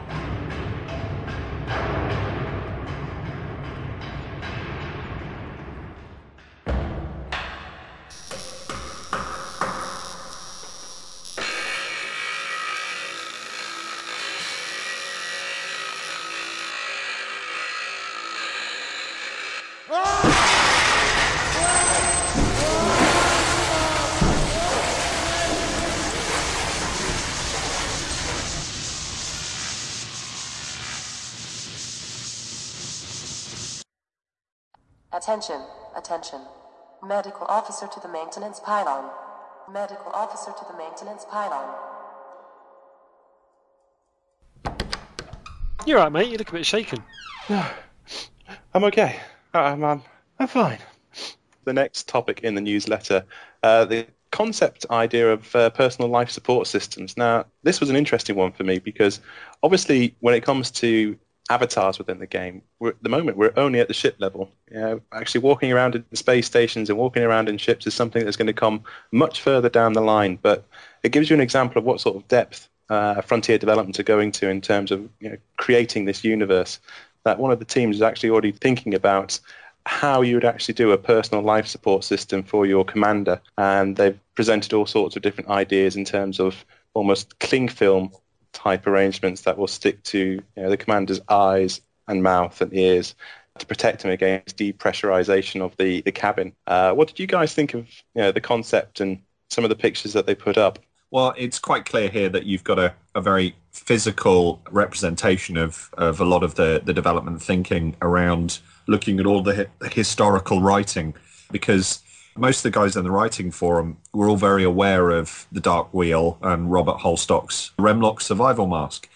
Attention, attention. Medical officer to the maintenance pylon. Medical officer to the maintenance pylon. You're right, mate. You look a bit shaken. No, I'm okay. I'm, I'm, I'm fine. The next topic in the newsletter, uh, the concept idea of uh, personal life support systems. Now, this was an interesting one for me because obviously when it comes to avatars within the game, we're, at the moment we're only at the ship level. You know, actually walking around in space stations and walking around in ships is something that's going to come much further down the line, but it gives you an example of what sort of depth uh, frontier development are going to in terms of you know, creating this universe. That one of the teams is actually already thinking about how you would actually do a personal life support system for your commander, and they've presented all sorts of different ideas in terms of almost cling film type arrangements that will stick to you know, the commander's eyes and mouth and ears to protect him against depressurization of the, the cabin. Uh, what did you guys think of you know, the concept and some of the pictures that they put up? Well, it's quite clear here that you've got a, a very physical representation of, of a lot of the, the development thinking around looking at all the, hi- the historical writing because most of the guys in the writing forum were all very aware of the Dark Wheel and Robert Holdstock's Remlock survival mask.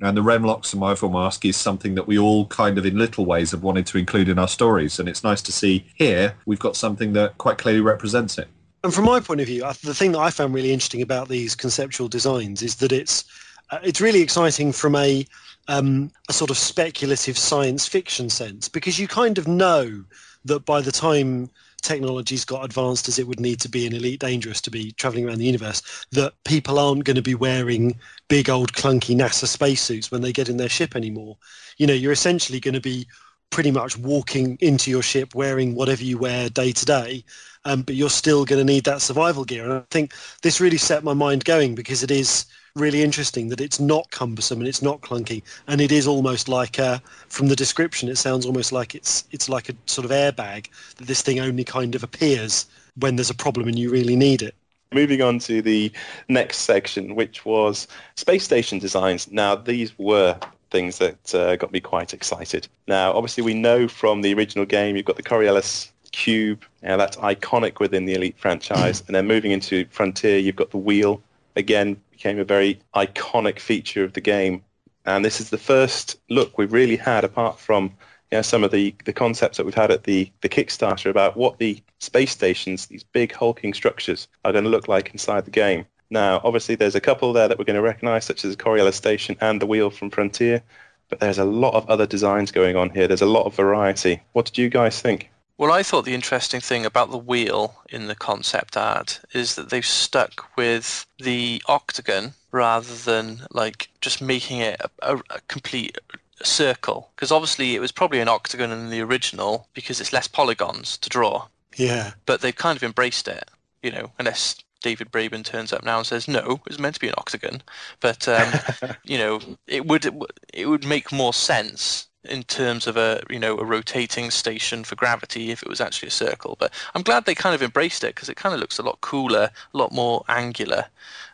And the Remlock survival mask is something that we all kind of in little ways have wanted to include in our stories. And it's nice to see here we've got something that quite clearly represents it. And from my point of view, the thing that I found really interesting about these conceptual designs is that it's uh, it's really exciting from a um, a sort of speculative science fiction sense because you kind of know that by the time technology's got advanced as it would need to be in Elite Dangerous to be traveling around the universe, that people aren't going to be wearing big old clunky NASA spacesuits when they get in their ship anymore. You know, you're essentially going to be pretty much walking into your ship wearing whatever you wear day to day, um, but you're still going to need that survival gear. And I think this really set my mind going because it is really interesting that it's not cumbersome and it's not clunky, and it is almost like a, from the description, it sounds almost like it's it's like a sort of airbag that this thing only kind of appears when there's a problem and you really need it. Moving on to the next section, which was space station designs. Now, these were things that uh, got me quite excited. Now, obviously, we know from the original game, you've got the Coriolis cube. Now, that's iconic within the Elite franchise. and then moving into Frontier, you've got the wheel. Again, became a very iconic feature of the game. And this is the first look we've really had, apart from you know, some of the, the concepts that we've had at the, the Kickstarter about what the space stations, these big hulking structures, are going to look like inside the game. Now, obviously, there's a couple there that we're going to recognize, such as the Coriolis Station and the wheel from Frontier, but there's a lot of other designs going on here. There's a lot of variety. What did you guys think? Well, I thought the interesting thing about the wheel in the concept art is that they've stuck with the octagon rather than like just making it a, a, a complete circle. Because obviously it was probably an octagon in the original because it's less polygons to draw. Yeah. But they've kind of embraced it, you know, unless David Braben turns up now and says no, it was meant to be an octagon. But um, you know, it would it would make more sense in terms of a you know a rotating station for gravity if it was actually a circle. But I'm glad they kind of embraced it because it kind of looks a lot cooler, a lot more angular.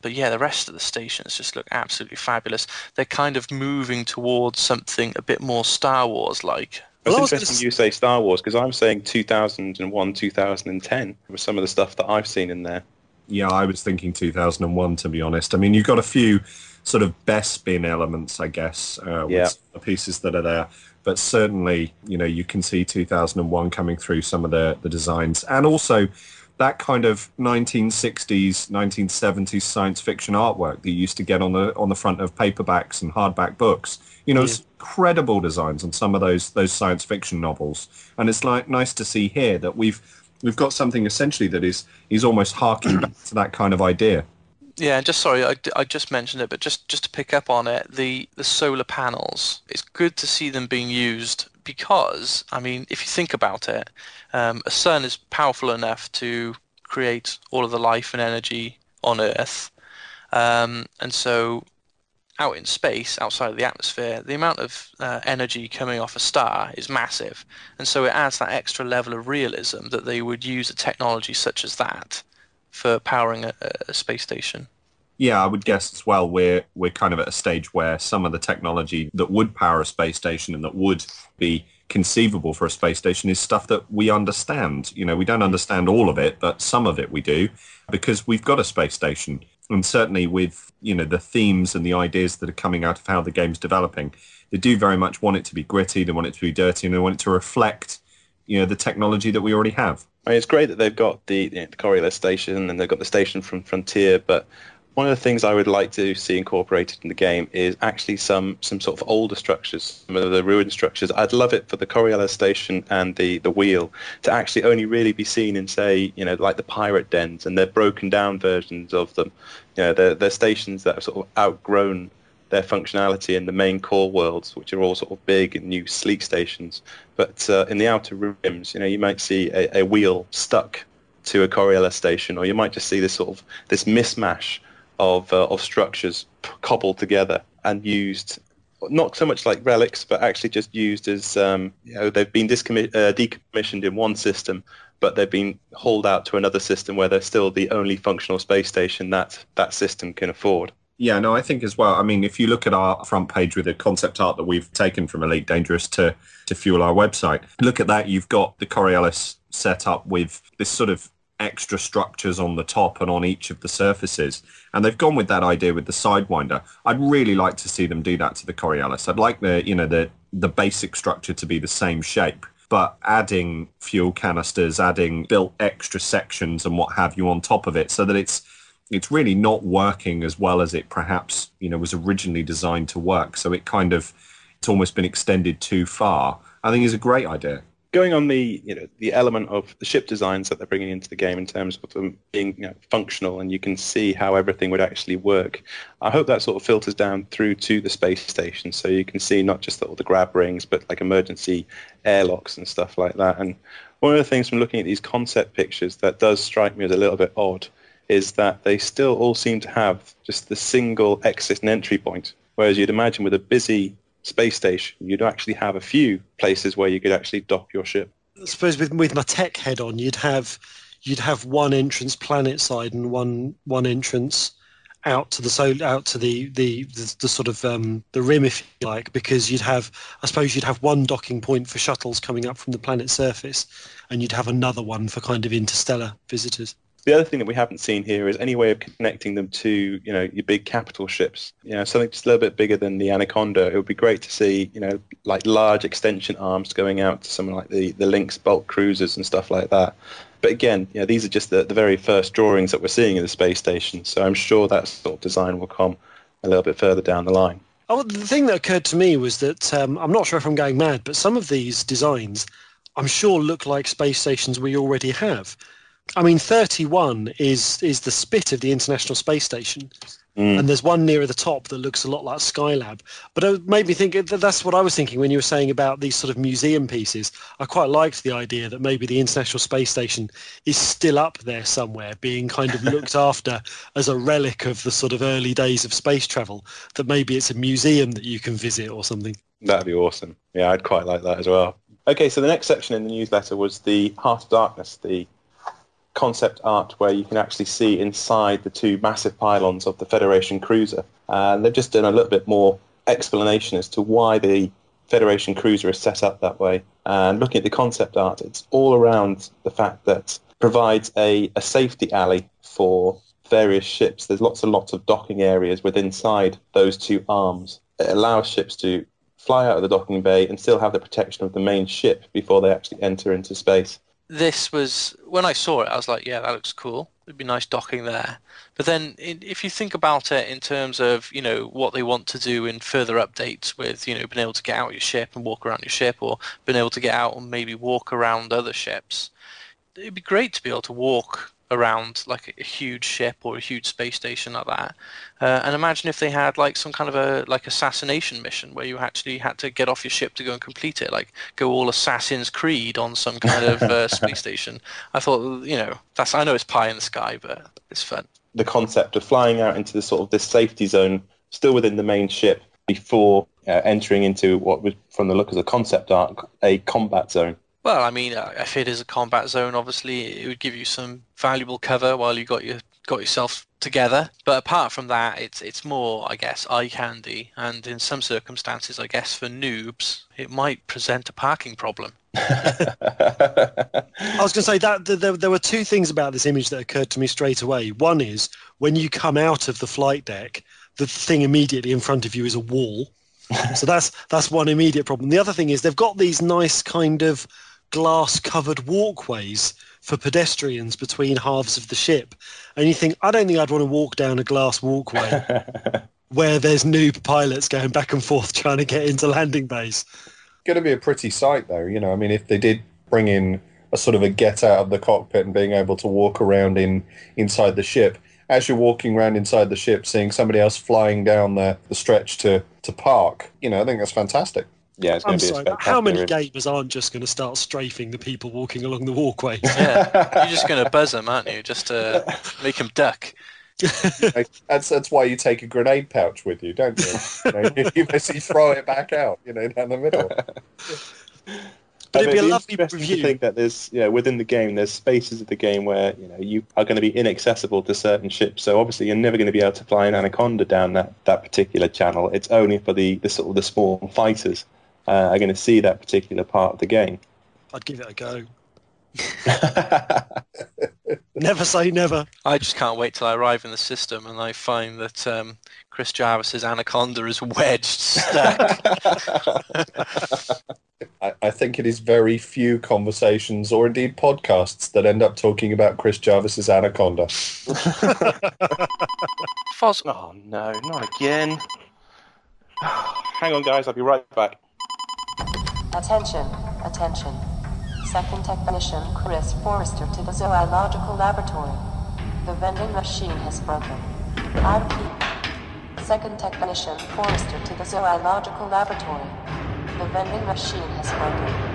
But yeah, the rest of the stations just look absolutely fabulous. They're kind of moving towards something a bit more Star Wars like. It's Well, I was interesting gonna you say Star Wars because I'm saying 2001, 2010 with some of the stuff that I've seen in there. Yeah, I was thinking 2001 to be honest. I mean, you've got a few sort of best spin elements, I guess, uh, with Yeah. the pieces that are there. But certainly, you know, you can see 2001 coming through some of the, the designs. And also that kind of 1960s, 1970s science fiction artwork that you used to get on the on the front of paperbacks and hardback books. You know, it's incredible designs on some of those those science fiction novels. And it's like nice to see here that we've we've got something essentially that is is almost harking back to that kind of idea. Yeah, just sorry, I, I just mentioned it, but just, just to pick up on it, the, the solar panels, it's good to see them being used because, I mean, if you think about it, um, a sun is powerful enough to create all of the life and energy on Earth. Um, and so out in space, outside of the atmosphere, the amount of uh, energy coming off a star is massive. And so it adds that extra level of realism that they would use a technology such as that for powering a, a space station. Yeah, I would guess as well. We're we're kind of at a stage where some of the technology that would power a space station and that would be conceivable for a space station is stuff that we understand. You know, we don't understand all of it, but some of it we do because we've got a space station. And certainly with, you know, the themes and the ideas that are coming out of how the game's developing, they do very much want it to be gritty, they want it to be dirty, and they want it to reflect, you know, the technology that we already have. I mean, it's great that they've got the, you know, the Coriolis station and they've got the station from Frontier, but one of the things I would like to see incorporated in the game is actually some some sort of older structures, some of the ruined structures. I'd love it for the Coriolis station and the the wheel to actually only really be seen in, say, you know, like the pirate dens and their broken down versions of them. You know, they're, they're stations that have sort of outgrown their functionality in the main core worlds, which are all sort of big and new, sleek stations. But uh, in the outer rims, you know, you might see a, a wheel stuck to a Coriolis station, or you might just see this sort of this mismatch of uh, of structures cobbled together and used not so much like relics, but actually just used as um, you know they've been discommi- uh, decommissioned in one system, but they've been hauled out to another system where they're still the only functional space station that that system can afford. Yeah, no, I think as well. I mean, if you look at our front page with the concept art that we've taken from Elite Dangerous to to fuel our website, look at that. You've got the Coriolis set up with this sort of extra structures on the top and on each of the surfaces. And they've gone with that idea with the Sidewinder. I'd really like to see them do that to the Coriolis. I'd like the you know the the basic structure to be the same shape. But adding fuel canisters, adding built extra sections and what have you on top of it so that it's it's really not working as well as it perhaps you know was originally designed to work. So it kind of it's almost been extended too far. I think is a great idea. Going on the you know the element of the ship designs that they're bringing into the game in terms of them being you know, functional and you can see how everything would actually work. I hope that sort of filters down through to the space station so you can see not just all the grab rings but like emergency airlocks and stuff like that. And one of the things from looking at these concept pictures that does strike me as a little bit odd is that they still all seem to have just the single exit and entry point. Whereas you'd imagine with a busy space station, you'd actually have a few places where you could actually dock your ship. I suppose with with my tech head on, you'd have you'd have one entrance planet side and one one entrance out to the out to the the, the, the sort of um, the rim, if you like, because you'd have I suppose you'd have one docking point for shuttles coming up from the planet's surface, and you'd have another one for kind of interstellar visitors. The other thing that we haven't seen here is any way of connecting them to, you know, your big capital ships. You know, something just a little bit bigger than the Anaconda. It would be great to see, you know, like large extension arms going out to something like the the Lynx bulk cruisers and stuff like that. But again, you know, these are just the, the very first drawings that we're seeing in the space station. So I'm sure that sort of design will come a little bit further down the line. Oh, the thing that occurred to me was that um, I'm not sure if I'm going mad, but some of these designs, I'm sure, look like space stations we already have. I mean, 31 is is the spit of the International Space Station, Mm. and there's one nearer the top that looks a lot like Skylab. But it made me think that that's what I was thinking when you were saying about these sort of museum pieces. I quite liked the idea that maybe the International Space Station is still up there somewhere, being kind of looked after as a relic of the sort of early days of space travel. That maybe it's a museum that you can visit or something. That'd be awesome. Yeah, I'd quite like that as well. Okay, so the next section in the newsletter was the Heart of Darkness, the concept art where you can actually see inside the two massive pylons of the Federation cruiser. And they've just done a little bit more explanation as to why the Federation cruiser is set up that way. And looking at the concept art, it's all around the fact that provides a, a safety alley for various ships. There's lots and lots of docking areas within inside those two arms. It allows ships to fly out of the docking bay and still have the protection of the main ship before they actually enter into space. This was when I saw it, I was like, yeah, that looks cool. It'd be nice docking there. But then, in, if you think about it in terms of you know what they want to do in further updates with you know being able to get out your ship and walk around your ship, or being able to get out and maybe walk around other ships, it'd be great to be able to walk around like a, a huge ship or a huge space station like that. Uh, and imagine if they had like some kind of a like assassination mission where you actually had to get off your ship to go and complete it, like go all Assassin's Creed on some kind of uh, space station. I thought, you know, that's I know it's pie in the sky, but it's fun. the concept of flying out into the sort of this safety zone, still within the main ship, before uh, entering into what was, from the look of the concept art, a combat zone. Well, I mean, uh, if it is a combat zone, obviously it would give you some valuable cover while you got your got yourself together. But apart from that, it's it's more, I guess, eye candy, and in some circumstances, I guess for noobs, it might present a parking problem. I was going to say that there, there were two things about this image that occurred to me straight away. One is when you come out of the flight deck, the thing immediately in front of you is a wall. so that's that's one immediate problem. The other thing is they've got these nice kind of glass covered walkways for pedestrians between halves of the ship. And you think, I don't think I'd want to walk down a glass walkway where there's noob pilots going back and forth trying to get into landing bays. Going to be a pretty sight, though. You know, I mean, if they did bring in a sort of a get out of the cockpit and being able to walk around in inside the ship, as you're walking around inside the ship, seeing somebody else flying down the, the stretch to, to park, you know, I think that's fantastic. Yeah, it's going I'm to be a sorry, but how many spectacular- gamers aren't just going to start strafing the people walking along the walkway? Yeah, you're just going to buzz them, aren't you? Just to make them duck. That's that's why you take a grenade pouch with you, don't you? you, know, you basically throw it back out, you know, down the middle. But it'd be a lovely interesting review. To think that there's, you know, within the game, there's spaces of the game where you know you are going to be inaccessible to certain ships. So obviously, you're never going to be able to fly an Anaconda down that, that particular channel. It's only for the, the sort of the small fighters uh, are going to see that particular part of the game. I'd give it a go. Never say never. I just can't wait till I arrive in the system and I find that um, Chris Jarvis's Anaconda is wedged stuck. I, I think it is very few conversations or indeed podcasts that end up talking about Chris Jarvis's Anaconda. Foz, Oh no, not again. Hang on, guys. I'll be right back. Attention, attention. Second Technician Chris Forrester to the Zoological Laboratory. The vending machine has broken. I repeat. Second Technician Forrester to the Zoological Laboratory. The vending machine has broken.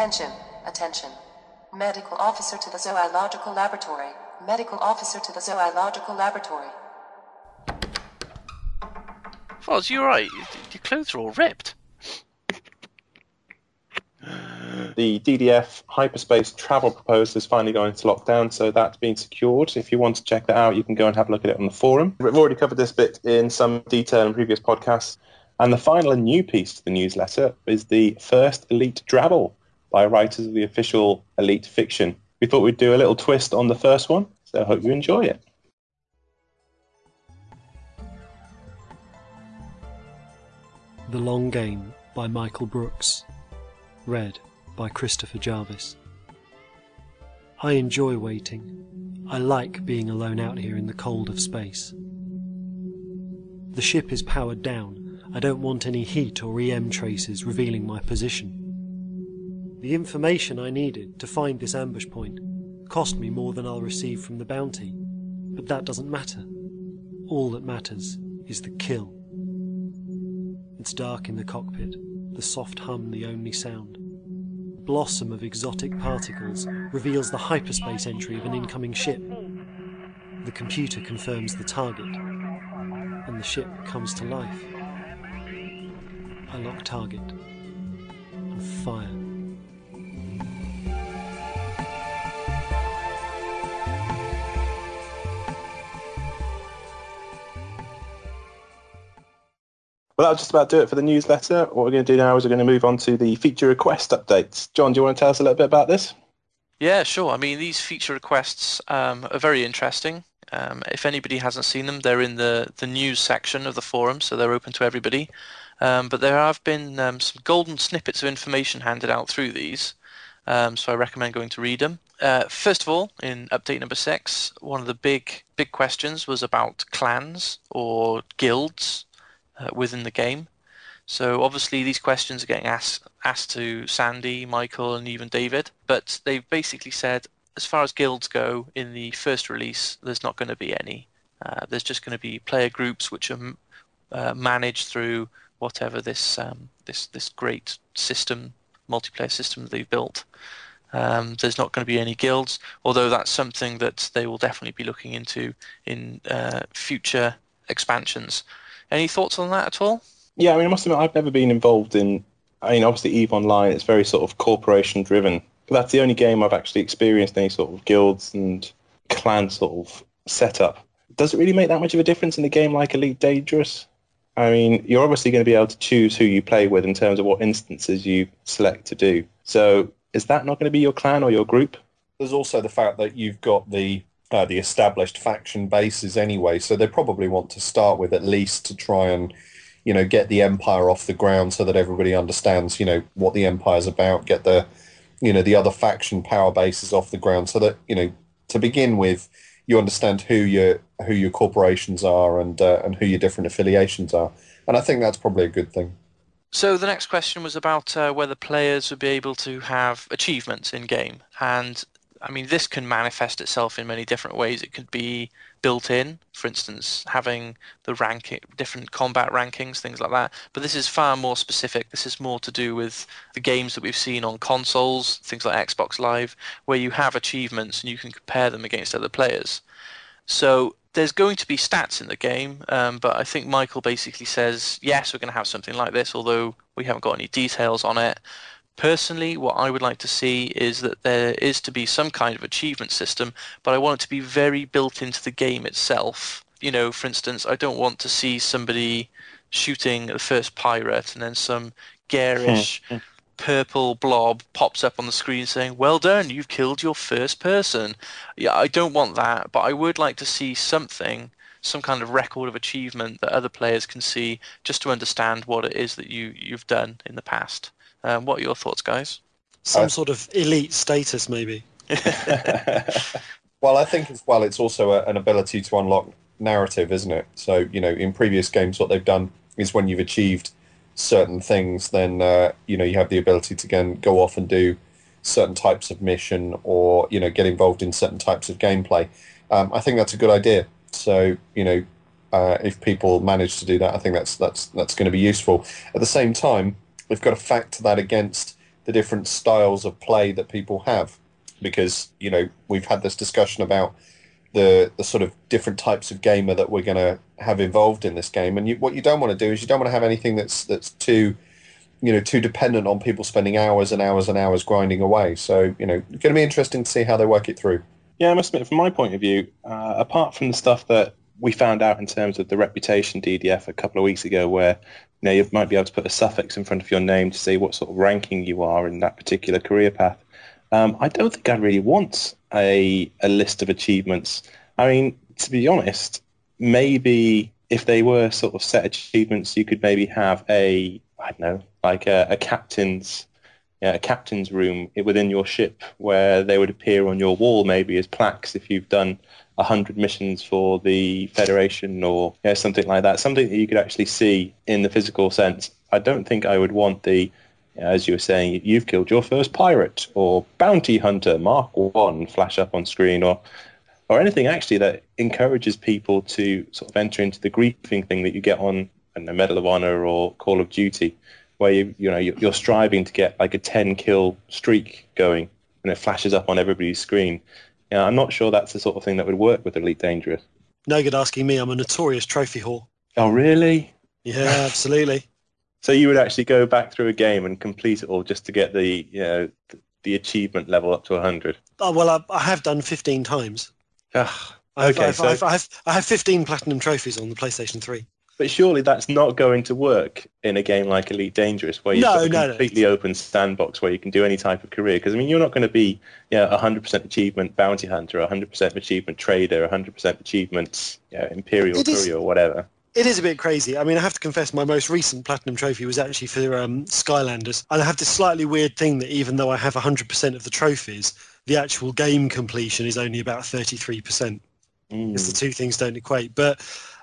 Attention, attention. Medical officer to the Zoological Laboratory. Medical officer to the Zoological Laboratory. Foz, you're right. Your clothes are all ripped. The DDF hyperspace travel proposal is finally going to lockdown, so that's been secured. If you want to check that out, you can go and have a look at it on the forum. We've already covered this bit in some detail in previous podcasts. And the final and new piece to the newsletter is the first Elite Drabble by writers of the official Elite fiction. We thought we'd do a little twist on the first one, so I hope you enjoy it. The Long Game by Michael Brookes. Read by Christopher Jarvis. I enjoy waiting. I like being alone out here in the cold of space. The ship is powered down. I don't want any heat or EM traces revealing my position. The information I needed to find this ambush point cost me more than I'll receive from the bounty, but that doesn't matter. All that matters is the kill. It's dark in the cockpit, the soft hum the only sound. A blossom of exotic particles reveals the hyperspace entry of an incoming ship. The computer confirms the target, and the ship comes to life. I lock target and fire. Well, that'll just about do it for the newsletter. What we're going to do now is we're going to move on to the feature request updates. John, do you want to tell us a little bit about this? Yeah, sure. I mean, these feature requests um, are very interesting. Um, if anybody hasn't seen them, they're in the, the news section of the forum, so they're open to everybody. Um, but there have been um, some golden snippets of information handed out through these, um, so I recommend going to read them. Uh, first of all, in update number six, one of the big big questions was about clans or guilds uh, within the game. So obviously these questions are getting asked asked to Sandy, Michael, and even David, but they've basically said as far as guilds go in the first release, there's not going to be any. Uh, there's just going to be player groups which are uh, managed through whatever this um, this this great system, multiplayer system that they've built. Um, there's not going to be any guilds, although that's something that they will definitely be looking into in uh, future expansions. Any thoughts on that at all? Yeah, I mean, I must admit, I've never been involved in. I mean, obviously, Eve Online it's very sort of corporation driven. But that's the only game I've actually experienced any sort of guilds and clan sort of setup. Does it really make that much of a difference in a game like Elite Dangerous? I mean, you're obviously going to be able to choose who you play with in terms of what instances you select to do. So, is that not going to be your clan or your group? There's also the fact that you've got the uh, the established faction bases anyway, so they probably want to start with at least to try and you know, get the empire off the ground so that everybody understands, you know, what the empire's about, get the, you know, the other faction power bases off the ground so that, you know, to begin with, you understand who your who your corporations are and uh, and who your different affiliations are. And I think that's probably a good thing. So the next question was about uh, whether players would be able to have achievements in game, and I mean this can manifest itself in many different ways. It could be built in. For instance, having the ranking, different combat rankings, things like that. But this is far more specific. This is more to do with the games that we've seen on consoles, things like Xbox Live, where you have achievements and you can compare them against other players. So there's going to be stats in the game, um, but I think Michael basically says yes, we're going to have something like this, although we haven't got any details on it. Personally, what I would like to see is that there is to be some kind of achievement system, but I want it to be very built into the game itself. You know, for instance, I don't want to see somebody shooting the first pirate and then some garish purple blob pops up on the screen saying, "Well done, you've killed your first person." Yeah, I don't want that, but I would like to see something, some kind of record of achievement that other players can see, just to understand what it is that you you've done in the past. Um, what are your thoughts, guys? Some Uh, sort of elite status, maybe. Well, I think as well, it's also a, an ability to unlock narrative, isn't it? So, you know, in previous games, what they've done is when you've achieved certain things, then, uh, you know, you have the ability to again go off and do certain types of mission or, you know, get involved in certain types of gameplay. Um, I think that's a good idea. So, you know, uh, if people manage to do that, I think that's that's that's going to be useful. At the same time, we've got to factor that against the different styles of play that people have. Because you know we've had this discussion about the the sort of different types of gamer that we're going to have involved in this game. And you, what you don't want to do is you don't want to have anything that's that's too you know too dependent on people spending hours and hours and hours grinding away. So you know it's going to be interesting to see how they work it through. Yeah, I must admit, from my point of view, uh, apart from the stuff that we found out in terms of the reputation DDF a couple of weeks ago, where you know you might be able to put a suffix in front of your name to say what sort of ranking you are in that particular career path. Um, I don't think I really want a a list of achievements. I mean, to be honest, maybe if they were sort of set achievements, you could maybe have a I don't know, like a, a captain's yeah, a captain's room within your ship where they would appear on your wall maybe as plaques if you've done a hundred missions for the Federation or yeah, something like that. Something that you could actually see in the physical sense. I don't think I would want the, as you were saying, you've killed your first pirate or bounty hunter Mark One flash up on screen or or anything actually that encourages people to sort of enter into the griefing thing that you get on don't Medal of Honor or Call of Duty where you you know you're striving to get like a 10 kill streak going and it flashes up on everybody's screen. Yeah, I'm not sure that's the sort of thing that would work with Elite Dangerous. No good asking me. I'm a notorious trophy whore. Oh, really? Yeah, absolutely. So you would actually go back through a game and complete it all just to get the you know the achievement level up to 100? Oh, well, I, I have done 15 times. Ugh. I've, Okay, I've, so- I've, I have 15 platinum trophies on the PlayStation 3. But surely that's not going to work in a game like Elite Dangerous, where you've No, got a no, no. completely open sandbox where you can do any type of career. Because I mean, you're not going to be, you know, 100% achievement bounty hunter, 100% achievement trader, 100% achievements, you know, imperial courier or whatever. It is a bit crazy. I mean, I have to confess, my most recent platinum trophy was actually for um, Skylanders, and I have this slightly weird thing that even though I have 100% of the trophies, the actual game completion is only about 33%. Mm. Because the two things don't equate. But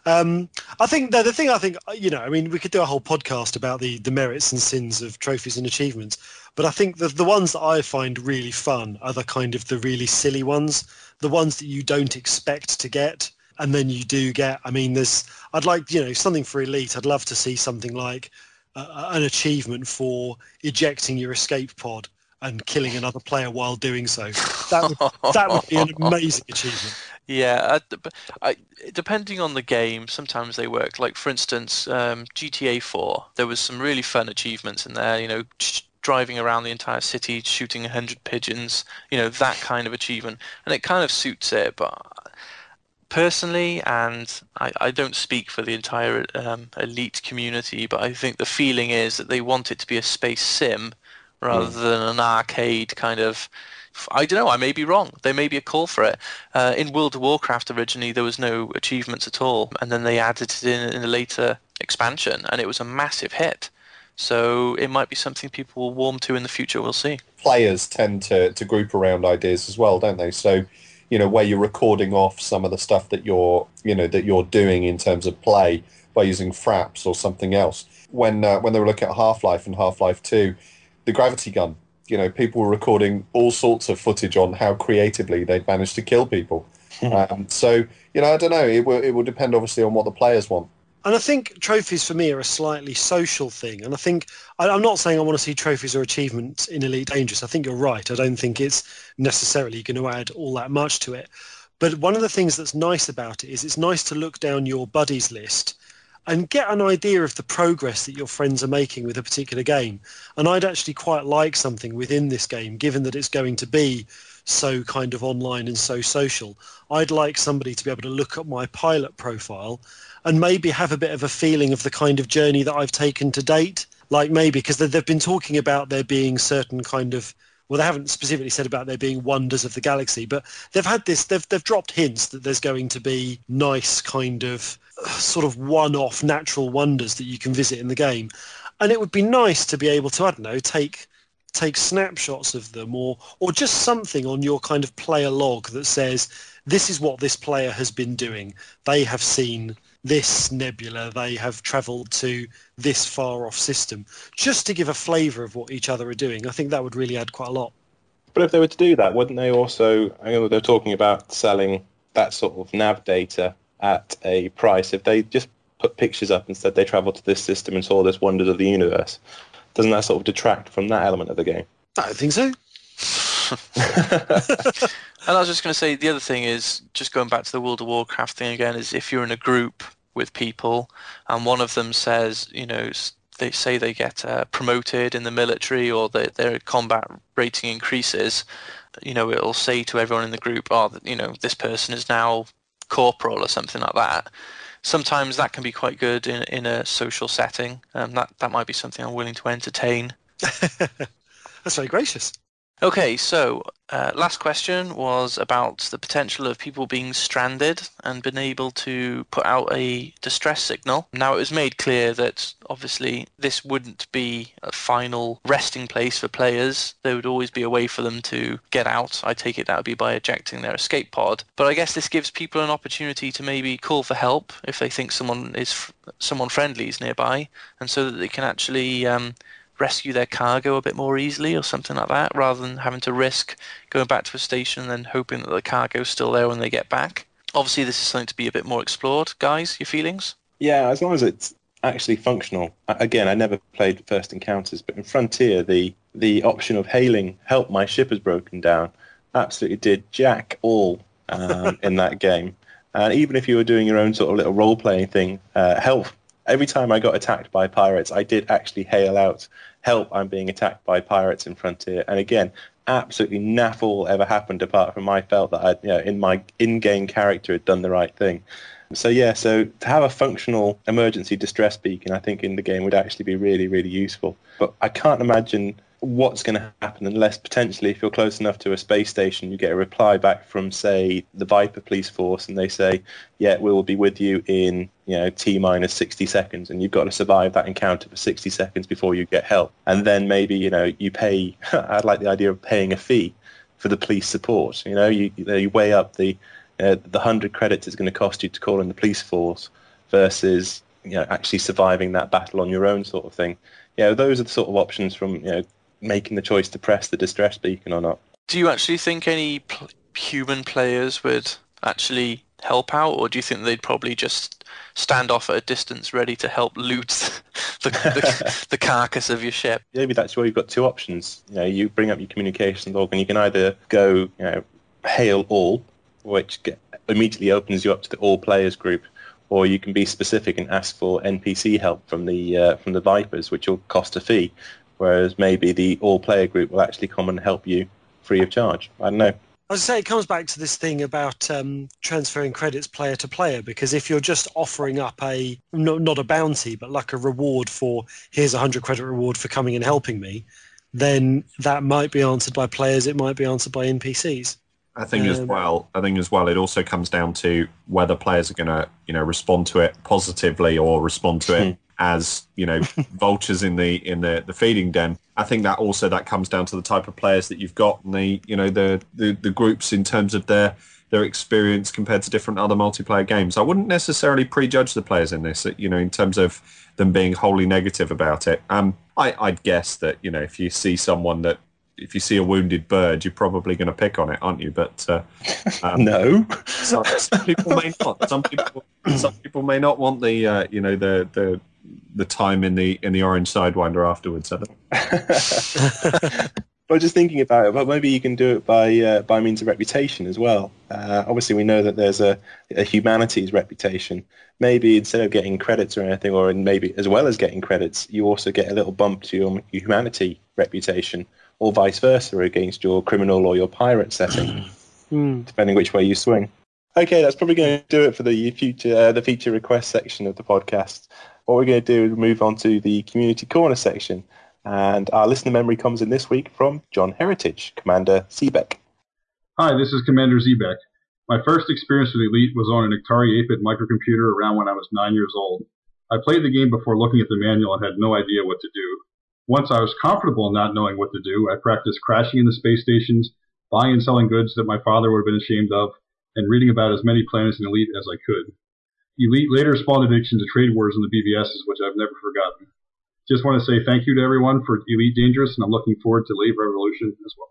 um, I think the, the thing I think, uh, you know, I mean, we could do a whole podcast about the, the merits and sins of trophies and achievements. But I think the, the ones that I find really fun are the kind of the really silly ones, the ones that you don't expect to get. And then you do get, I mean, there's, I'd like, you know, something for Elite. I'd love to see something like uh, an achievement for ejecting your escape pod and killing another player while doing so. That would, that would be an amazing achievement. Yeah, I, but I, depending on the game, sometimes they work. Like for instance, um, GTA 4, there was some really fun achievements in there. You know, driving around the entire city, shooting a hundred pigeons. You know, that kind of achievement, and it kind of suits it. But personally, and I, I don't speak for the entire um, elite community, but I think the feeling is that they want it to be a space sim rather than an arcade kind of. I don't know. I may be wrong. There may be a call for it. Uh, in World of Warcraft originally, there was no achievements at all, and then they added it in in a later expansion, and it was a massive hit. So it might be something people will warm to in the future. We'll see. players tend to, to group around ideas as well, don't they? So, you know, where you're recording off some of the stuff that you're, you know, that you're doing in terms of play by using fraps or something else. When uh, when they were looking at Half Life and Half Life Two, the gravity gun. You know, people were recording all sorts of footage on how creatively they'd managed to kill people. um, so, you know, I don't know. It will it will depend obviously on what the players want. And I think trophies for me are a slightly social thing. And I think I, I'm not saying I want to see trophies or achievements in Elite Dangerous. I think you're right. I don't think it's necessarily going to add all that much to it. But one of the things that's nice about it is it's nice to look down your buddies list and get an idea of the progress that your friends are making with a particular game. And I'd actually quite like something within this game, given that it's going to be so kind of online and so social. I'd like somebody to be able to look at my pilot profile and maybe have a bit of a feeling of the kind of journey that I've taken to date. Like maybe because they've been talking about there being certain kind of well, they haven't specifically said about there being wonders of the galaxy, but they've had this. They've they've dropped hints that there's going to be nice kind of sort of one-off natural wonders that you can visit in the game, and it would be nice to be able to I don't know take take snapshots of them or or just something on your kind of player log that says this is what this player has been doing. They have seen this nebula. They have travelled to this far off system, just to give a flavour of what each other are doing. I think that would really add quite a lot. But if they were to do that, wouldn't they also? I know they're talking about selling that sort of nav data at a price. If they just put pictures up and said they travelled to this system and saw this wonders of the universe, doesn't that sort of detract from that element of the game? I don't think so. And I was just going to say the other thing is just going back to the World of Warcraft thing again is if you're in a group with people and one of them says, you know, they say they get uh, promoted in the military or their their combat rating increases, you know, it'll say to everyone in the group, oh, you know, this person is now corporal or something like that. Sometimes that can be quite good in in a social setting. Um, that that might be something I'm willing to entertain. That's very gracious. Okay, so uh, last question was about the potential of people being stranded and being able to put out a distress signal. Now, it was made clear that obviously this wouldn't be a final resting place for players. There would always be a way for them to get out. I take it that would be by ejecting their escape pod. But I guess this gives people an opportunity to maybe call for help if they think someone is someone friendly is nearby, and so that they can actually. Um, rescue their cargo a bit more easily or something like that rather than having to risk going back to a station and then hoping that the cargo's still there when they get back. Obviously, this is something to be a bit more explored. Guys, your feelings? Yeah, as long as it's actually functional. Again, I never played First Encounters, but in Frontier, the the option of hailing "Help, my ship has broken down" absolutely did jack all um, in that game. And even if you were doing your own sort of little role playing thing, uh, help. Every time I got attacked by pirates, I did actually hail out, "Help! I'm being attacked by pirates in Frontier." And again, absolutely naff all ever happened apart from I felt that I, you know, in my in-game character had done the right thing. So yeah, so to have a functional emergency distress beacon, I think in the game would actually be really, really useful. But I can't imagine what's going to happen unless potentially if you're close enough to a space station you get a reply back from say the viper police force and they say yeah we will be with you in you know t minus 60 seconds and you've got to survive that encounter for 60 seconds before you get help. And then maybe you know you pay i'd like the idea of paying a fee for the police support you know? You, you weigh up the uh, the 100 credits it's going to cost you to call in the police force versus you know actually surviving that battle on your own sort of thing. Yeah, those are the sort of options from you know making the choice to press the distress beacon or not. Do you actually think any pl- human players would actually help out, or do you think they'd probably just stand off at a distance, ready to help loot the, the, the carcass of your ship? Maybe that's where you've got two options. You know, you bring up your communications log, and you can either go, you know, hail all, which get, immediately opens you up to the all players group, or you can be specific and ask for NPC help from the uh, from the Vipers, which will cost a fee whereas maybe the all player group will actually come and help you free of charge. I don't know. I was say it comes back to this thing about um, transferring credits player to player because if you're just offering up a no, not a bounty but like a reward for here's a hundred credit reward for coming and helping me, then that might be answered by players. It might be answered by NPCs. I think um, as well. I think as well. It also comes down to whether players are going to you know respond to it positively or respond to it as you know vultures in the in the, the feeding den. I think that also that comes down to the type of players that you've got and the you know the, the, the groups in terms of their their experience compared to different other multiplayer games. I wouldn't necessarily prejudge the players in this, you know, in terms of them being wholly negative about it. Um, I, I'd guess that you know if you see someone that if you see a wounded bird, you're probably going to pick on it, aren't you? But uh, um, no, some, some, people may not. Some people, some people may not want the uh, you know the the the time in the in the orange sidewinder afterwards. I don't. well, just thinking about it, but maybe you can do it by uh, by means of reputation as well. Uh, obviously, we know that there's a, a, humanities reputation. Maybe instead of getting credits or anything, or maybe as well as getting credits, you also get a little bump to your humanity reputation, or vice versa against your criminal or your pirate setting, mm. depending which way you swing. Okay, that's probably going to do it for the future uh, the feature request section of the podcast what we're going to do is move on to the community corner section. And our listener memory comes in this week from John Heritage, Commander Zebek. Hi, this is Commander Zebek. My first experience with Elite was on an Atari 8-bit microcomputer around when I was nine years old. I played the game before looking at the manual and had no idea what to do. Once I was comfortable in not knowing what to do, I practiced crashing into space stations, buying and selling goods that my father would have been ashamed of, and reading about as many planets in Elite as I could. Elite later spawned addiction to trade wars in the BBSs, which I've never forgotten. Just want to say thank you to everyone for Elite Dangerous, and I'm looking forward to Lave Revolution as well.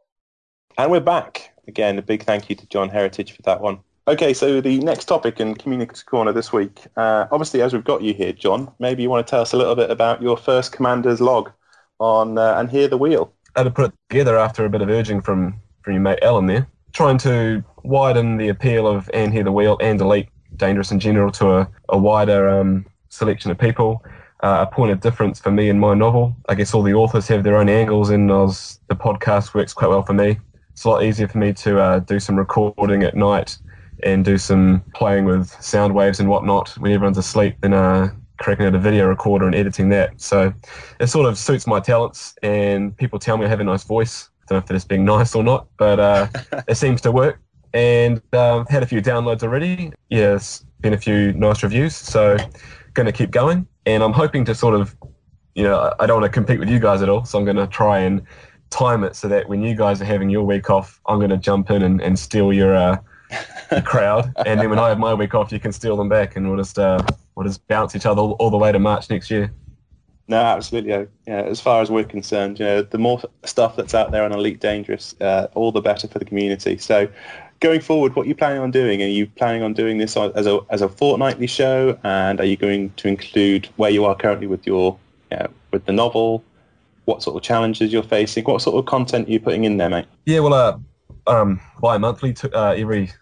And we're back. Again, a big thank you to John Heritage for that one. Okay, so the next topic in Community Corner this week, uh, obviously, as we've got you here, John, maybe you want to tell us a little bit about your first commander's log on uh, And Here the Wheel. I had to put it together after a bit of urging from, from your mate Allen there, trying to widen the appeal of And Here the Wheel and Elite dangerous in general to a, a wider um, selection of people. Uh, a point of difference for me in my novel. I guess all the authors have their own angles, and was, the podcast works quite well for me. It's a lot easier for me to uh, do some recording at night and do some playing with sound waves and whatnot when everyone's asleep than uh, cracking out a video recorder and editing that. So it sort of suits my talents, and people tell me I have a nice voice. I don't know if that is being nice or not, but uh, it seems to work and um, had a few downloads already. Yes, been a few nice reviews, so going to keep going. And I'm hoping to sort of, you know, I don't want to compete with you guys at all, so I'm going to try and time it so that when you guys are having your week off, I'm going to jump in and, and steal your, uh, your crowd, and then when I have my week off, you can steal them back, and we'll just uh, we'll just bounce each other all, all the way to March next year. No, absolutely. Yeah, as far as we're concerned, you know, the more stuff that's out there on Elite Dangerous, uh, all the better for the community. So going forward, what are you planning on doing? Are you planning on doing this as a as a fortnightly show? And are you going to include where you are currently with your with the novel? What sort of challenges you're facing? What sort of content are you putting in there, mate? Yeah, well, uh, um, bi-monthly, to, uh, every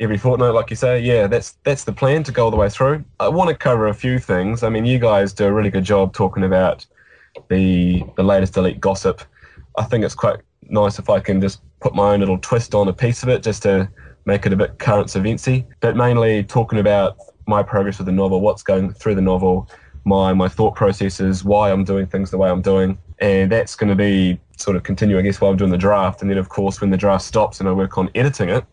every fortnight, like you say. Yeah, that's that's the plan to go all the way through. I want to cover a few things. I mean, you guys do a really good job talking about the the latest elite gossip. I think it's quite nice if I can just put my own little twist on a piece of it just to make it a bit current eventsy. But mainly talking about my progress with the novel, what's going through the novel, my my thought processes, why I'm doing things the way I'm doing, and that's going to be sort of continue, I guess, while I'm doing the draft. And then, of course, when the draft stops and I work on editing it,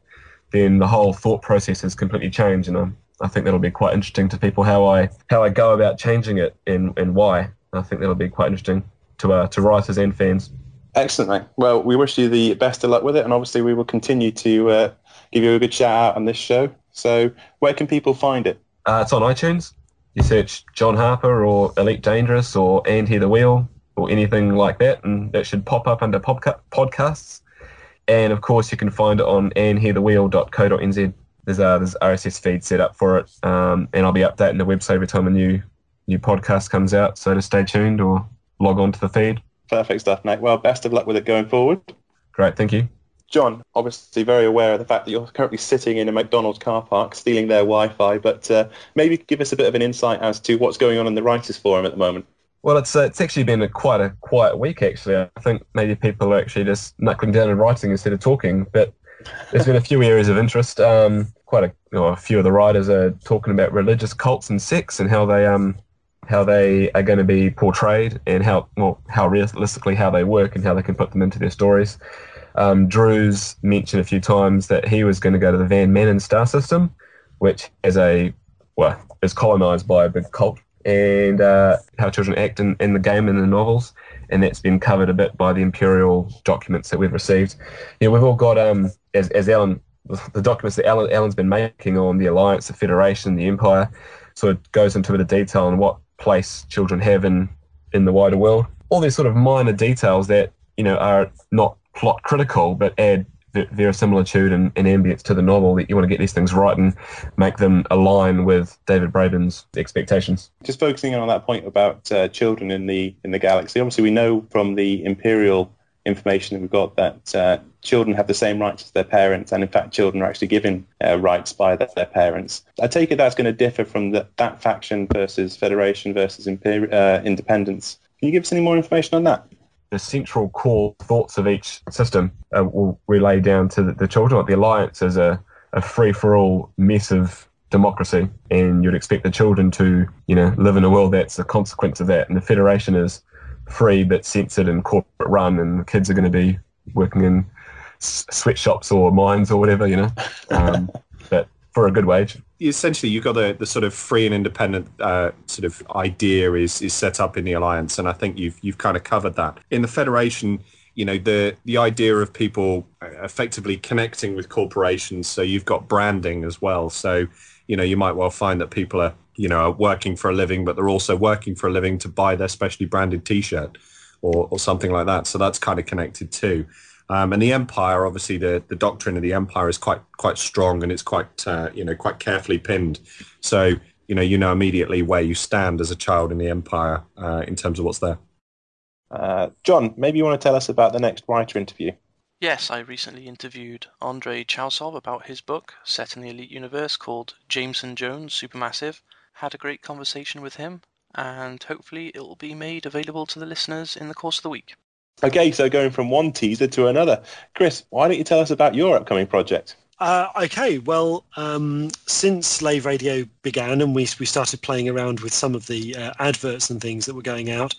then the whole thought process has completely changed, and I'm, I think that'll be quite interesting to people how I how I go about changing it and and why. I think that'll be quite interesting to uh, to writers and fans. Excellent, mate. Well, we wish you the best of luck with it, and obviously we will continue to uh, give you a good shout out on this show. So, where can people find it? Uh, it's on iTunes. You search John Harper or Elite Dangerous or And Here the Wheel or anything like that, and that should pop up under podca- podcasts. And of course, you can find it on andhearthewheel.co.nz. There's a there's RSS feed set up for it, um, and I'll be updating the website every time a new new podcast comes out. So to stay tuned or log on to the feed. Perfect stuff, mate. Well, best of luck with it going forward. Great, thank you. John, obviously very aware of the fact that you're currently sitting in a McDonald's car park stealing their Wi-Fi, but uh, maybe give us a bit of an insight as to what's going on in the Writers' Forum at the moment. Well, it's uh, it's actually been a quite a quiet week. Actually, I think maybe people are actually just knuckling down and writing instead of talking. But there's been a few areas of interest. Um, quite a, you know, a few of the writers are talking about religious cults and sex and how they um how they are going to be portrayed and how well how realistically how they work and how they can put them into their stories. Um, Drew's mentioned a few times that he was going to go to the Van Maanen star system, which is a well is colonized by a big cult, and uh, how children act in, in the game and the novels, and that's been covered a bit by the imperial documents that we've received. Yeah, we've all got um as as Allen the documents that Allen Allen's been making on the alliance, the federation, the empire, so it goes into a bit of detail on what place children have in in the wider world. All these sort of minor details that you know are not plot critical, but add verisimilitude and, and ambience to the novel that you want to get these things right and make them align with David Braben's expectations. Just focusing on that point about uh, children in the in the galaxy. Obviously, we know from the Imperial information that we've got that uh, children have the same rights as their parents, and in fact, children are actually given uh, rights by their, their, parents. I take it that's going to differ from the, that faction versus Federation versus Imperi- uh, Independence. Can you give us any more information on that? the central core thoughts of each system uh, will relay down to the, the children. The alliance is a, a free for all mess of democracy, and you'd expect the children to, you know, live in a world that's a consequence of that. And the federation is free but censored and corporate run, and the kids are going to be working in sweatshops or mines or whatever, you know. Um, but for a good wage. Essentially, you've got the, the sort of free and independent uh, sort of idea is is set up in the alliance, and I think you've you've kind of covered that in the federation. You know the the idea of people effectively connecting with corporations. So you've got branding as well. So you know you might well find that people are you know are working for a living, but they're also working for a living to buy their specially branded T-shirt or or something like that. So that's kind of connected too. Um, and the empire, obviously, the, the doctrine of the empire is quite quite strong and it's quite uh, you know quite carefully pinned. So you know you know immediately where you stand as a child in the empire uh, in terms of what's there. Uh, John, maybe you want to tell us about the next writer interview. Yes, I recently interviewed Andrei Chausov about his book set in the Elite universe called Jameson Jones Supermassive. Had a great conversation with him, and hopefully it will be made available to the listeners in the course of the week. Okay, so going from one teaser to another. Chris, why don't you tell us about your upcoming project? Uh, okay, well, um, since Lave Radio began and we, we started playing around with some of the uh, adverts and things that were going out,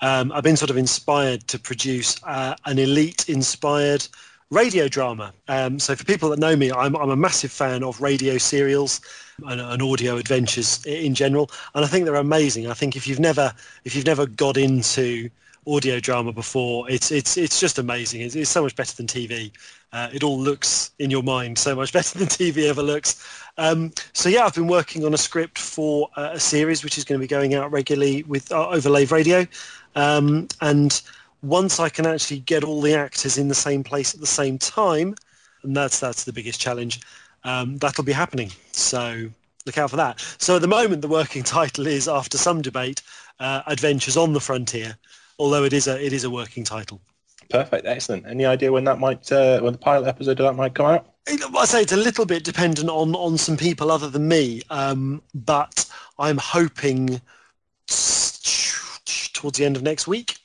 um, I've been sort of inspired to produce uh, an elite-inspired radio drama. Um, so for people that know me, I'm, I'm a massive fan of radio serials and, and, audio adventures in general, and I think they're amazing. I think if you've never if you've never got into audio drama before. It's it's it's just amazing. It's, it's so much better than TV. Uh, it all looks in your mind so much better than TV ever looks. Um, so yeah, I've been working on a script for uh, a series which is going to be going out regularly with uh, Overlave Radio, um, and once I can actually get all the actors in the same place at the same time, and that's that's the biggest challenge. Um, that'll be happening. So look out for that. So at the moment, the working title is, after some debate, uh, Adventures on the Frontier although it is a it is a working title. Perfect, excellent. Any idea when that might uh, when the pilot episode of that might come out? I say it's a little bit dependent on on some people other than me, um, but I'm hoping towards the end of next week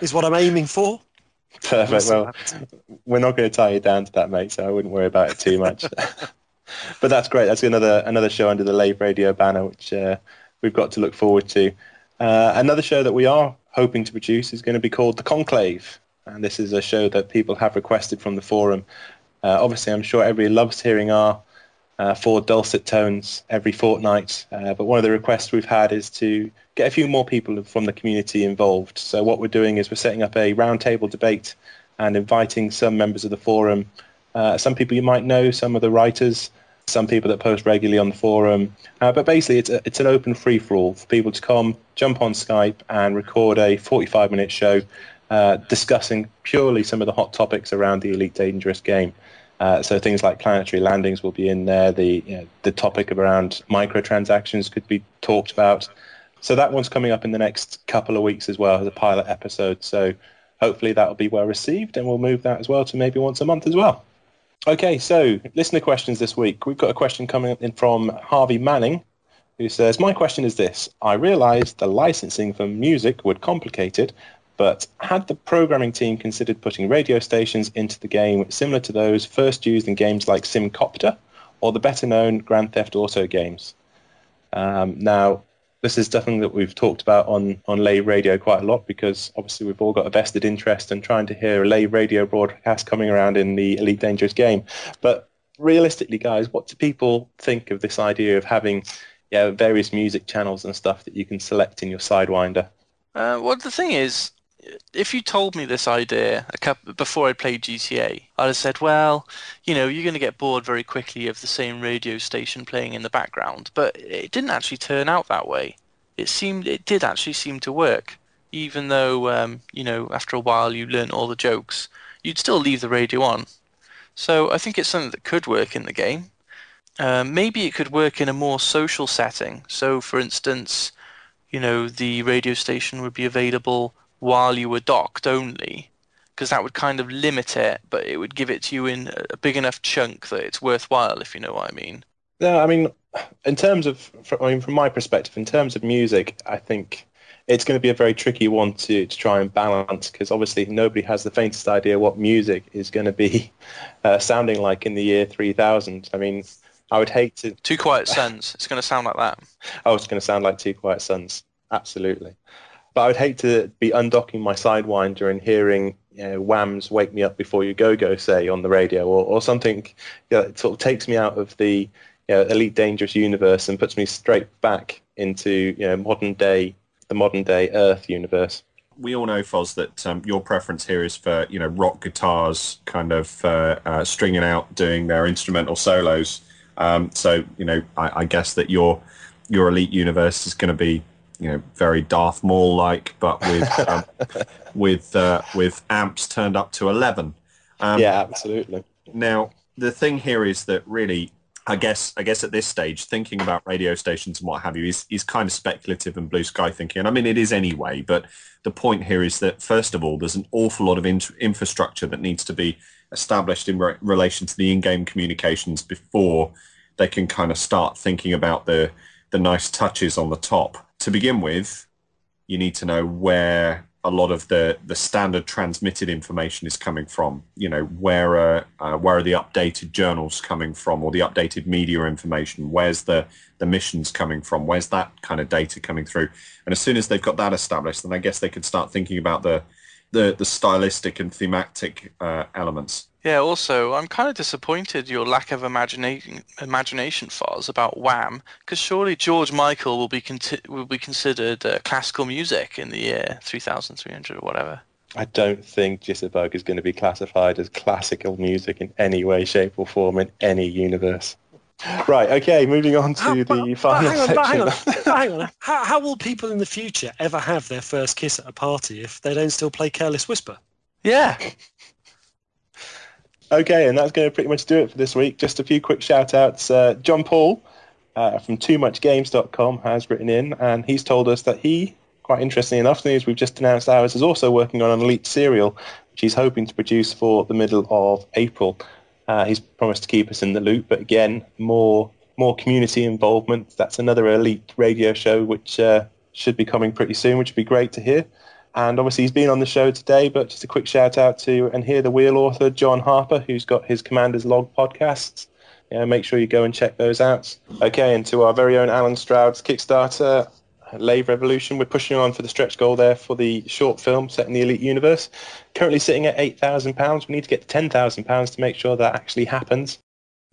is what I'm aiming for. Perfect. Well, we're not going to tie you down to that, mate. So I wouldn't worry about it too much. but that's great. That's another another show under the Lave Radio banner, which uh, we've got to look forward to. Uh, another show that we are hoping to produce is going to be called The Conclave, and this is a show that people have requested from the forum. Uh, obviously, I'm sure everybody loves hearing our uh, four dulcet tones every fortnight, uh, but one of the requests we've had is to get a few more people from the community involved. So what we're doing is we're setting up a roundtable debate and inviting some members of the forum, uh, some people you might know, some of the writers, some people that post regularly on the forum. Uh, but basically, it's, a, it's an open free for for people to come, jump on Skype, and record a 45 minute show uh, discussing purely some of the hot topics around the Elite Dangerous game. Uh, so things like planetary landings will be in there. The you know, the topic around microtransactions could be talked about. So that one's coming up in the next couple of weeks as well as a pilot episode. So hopefully that will be well received, and we'll move that as well to maybe once a month as well. Okay, so listener questions this week. We've got a question coming in from Harvey Manning, who says, My question is this. I realise the licensing for music would complicate it, but had the programming team considered putting radio stations into the game similar to those first used in games like SimCopter or the better known Grand Theft Auto games? Um, now, this is something that we've talked about on, on Lave Radio quite a lot because obviously we've all got a vested interest in trying to hear a Lave Radio broadcast coming around in the Elite Dangerous game. But realistically, guys, what do people think of this idea of having yeah, various music channels and stuff that you can select in your Sidewinder? Uh, well, the thing is, if you told me this idea a couple, before I played GTA, I'd have said, well, you know, you're going to get bored very quickly of the same radio station playing in the background. But it didn't actually turn out that way. It seemed it did actually seem to work, even though um, you know after a while you learn all the jokes. You'd still leave the radio on. So I think it's something that could work in the game. Um, maybe it could work in a more social setting. So, for instance, you know, the radio station would be available while you were docked only, because that would kind of limit it, but it would give it to you in a big enough chunk that it's worthwhile, if you know what I mean. Yeah, I mean, in terms of, I mean, from my perspective, in terms of music, I think it's going to be a very tricky one to, to try and balance because obviously nobody has the faintest idea what music is going to be uh, sounding like in the year 3000. I mean, I would hate to. Two Quiet Sons. it's going to sound like that. Oh, it's going to sound like Two Quiet Sons. Absolutely. But I would hate to be undocking my Sidewinder and hearing you know, Wham's "Wake Me Up Before You Go Go" say on the radio, or, or something you know, that sort of takes me out of the you know, Elite Dangerous universe and puts me straight back into you know modern day, the modern day Earth universe. We all know, Foz, that um, your preference here is for you know rock guitars, kind of uh, uh, stringing out, doing their instrumental solos. Um, so you know, I, I guess that your your Elite universe is going to be you know very Darth Maul like, but with um, with uh, with amps turned up to eleven. Um, yeah, absolutely. Now the thing here is that really, I guess I guess at this stage, thinking about radio stations and what have you is is kind of speculative and blue sky thinking. And I mean, it is anyway. But the point here is that first of all, there's an awful lot of in- infrastructure that needs to be established in re- relation to the in-game communications before they can kind of start thinking about the the nice touches on the top to begin with, you need to know where a lot of the, the standard transmitted information is coming from. You know, where are, uh, where are the updated journals coming from or the updated media information? Where's the, the missions coming from? Where's that kind of data coming through? And as soon as they've got that established, then I guess they could start thinking about the, the, the stylistic and thematic uh, elements. Yeah, also, I'm kind of disappointed your lack of imagination, imagination Foz, about Wham, because surely George Michael will be conti- will be considered uh, classical music in the year 3300 or whatever. I don't think Jitterbug is going to be classified as classical music in any way, shape, or form in any universe. Right, okay, moving on to the but- but final hang on, but hang on, hang on. How, how will people in the future ever have their first kiss at a party if they don't still play Careless Whisper? Yeah. Okay, and that's going to pretty much do it for this week. Just a few quick shout outs. Uh, John Paul uh, from TooMuchGames.com has written in, and he's told us that he, quite interestingly enough, news we've just announced ours, is also working on an Elite serial, which he's hoping to produce for the middle of April. Uh, he's promised to keep us in the loop, but again, more more community involvement. That's another Elite radio show which uh, should be coming pretty soon, which would be great to hear. And obviously, he's been on the show today, but just a quick shout out to and here the wheel author, John Harper, who's got his Commander's Log podcasts. Yeah, make sure you go and check those out. Okay, and to our very own Allen Stroud's Kickstarter, Lave Revolution, we're pushing on for the stretch goal there for the short film set in the Elite Universe. Currently sitting at £8,000. We need to get to £10,000 to make sure that actually happens.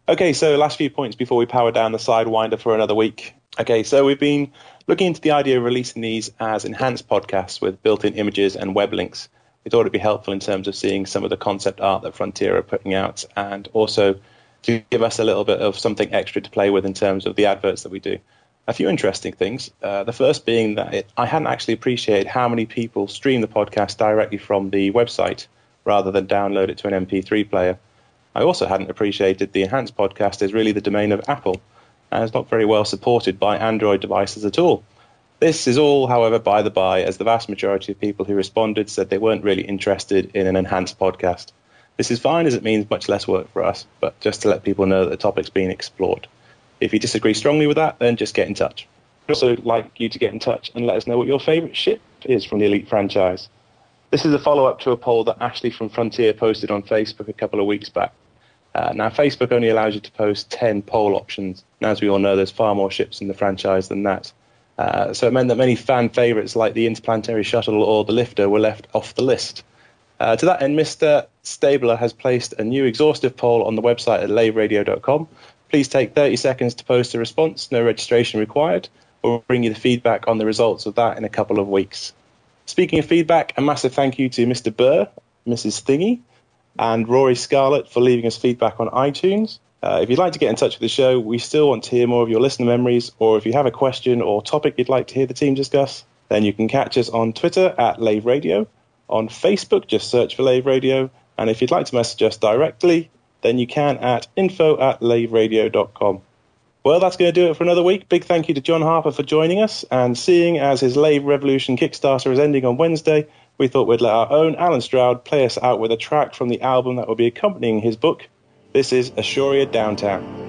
Okay, so last few points before we power down the Sidewinder for another week. Okay, so we've been looking into the idea of releasing these as enhanced podcasts with built in images and web links. We thought it'd be helpful in terms of seeing some of the concept art that Frontier are putting out and also to give us a little bit of something extra to play with in terms of the adverts that we do. A few interesting things. Uh, the first being that it, I hadn't actually appreciated how many people stream the podcast directly from the website rather than download it to an MP3 player. I also hadn't appreciated the enhanced podcast is really the domain of Apple and is not very well supported by Android devices at all. This is all, however, by the by, as the vast majority of people who responded said they weren't really interested in an enhanced podcast. This is fine as it means much less work for us, but just to let people know that the topic's being explored. If you disagree strongly with that, then just get in touch. I'd also like you to get in touch and let us know what your favourite ship is from the Elite franchise. This is a follow up to a poll that Ashley from Frontier posted on Facebook a couple of weeks back. Uh, now, Facebook only allows you to post 10 poll options. And as we all know, there's far more ships in the franchise than that. Uh, so it meant that many fan favourites like the Interplanetary Shuttle or the Lifter were left off the list. Uh, to that end, Mr. Stabler has placed a new exhaustive poll on the website at laveradio.com. Please take 30 seconds to post a response, no registration required. We'll bring you the feedback on the results of that in a couple of weeks. Speaking of feedback, a massive thank you to Mr. Burr, Mrs. Thingy, and Rory Scarlett for leaving us feedback on iTunes. Uh, if you'd like to get in touch with the show, we still want to hear more of your listener memories, or if you have a question or topic you'd like to hear the team discuss, then you can catch us on Twitter at Lave Radio. On Facebook, just search for Lave Radio. And if you'd like to message us directly, then you can at info at laveradio.com. Well, that's going to do it for another week. Big thank you to John Harper for joining us. And seeing as his Lave Revolution Kickstarter is ending on Wednesday, we thought we'd let our own Allen Stroud play us out with a track from the album that will be accompanying his book. This is Ashuria Downtown.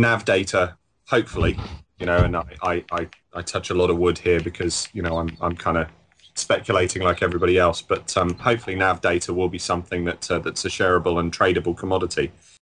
Nav data, hopefully, you know, and I, I, I, touch a lot of wood here because you know I'm I'm kind of speculating like everybody else, but um, hopefully nav data will be something that uh, that's a shareable and tradable commodity.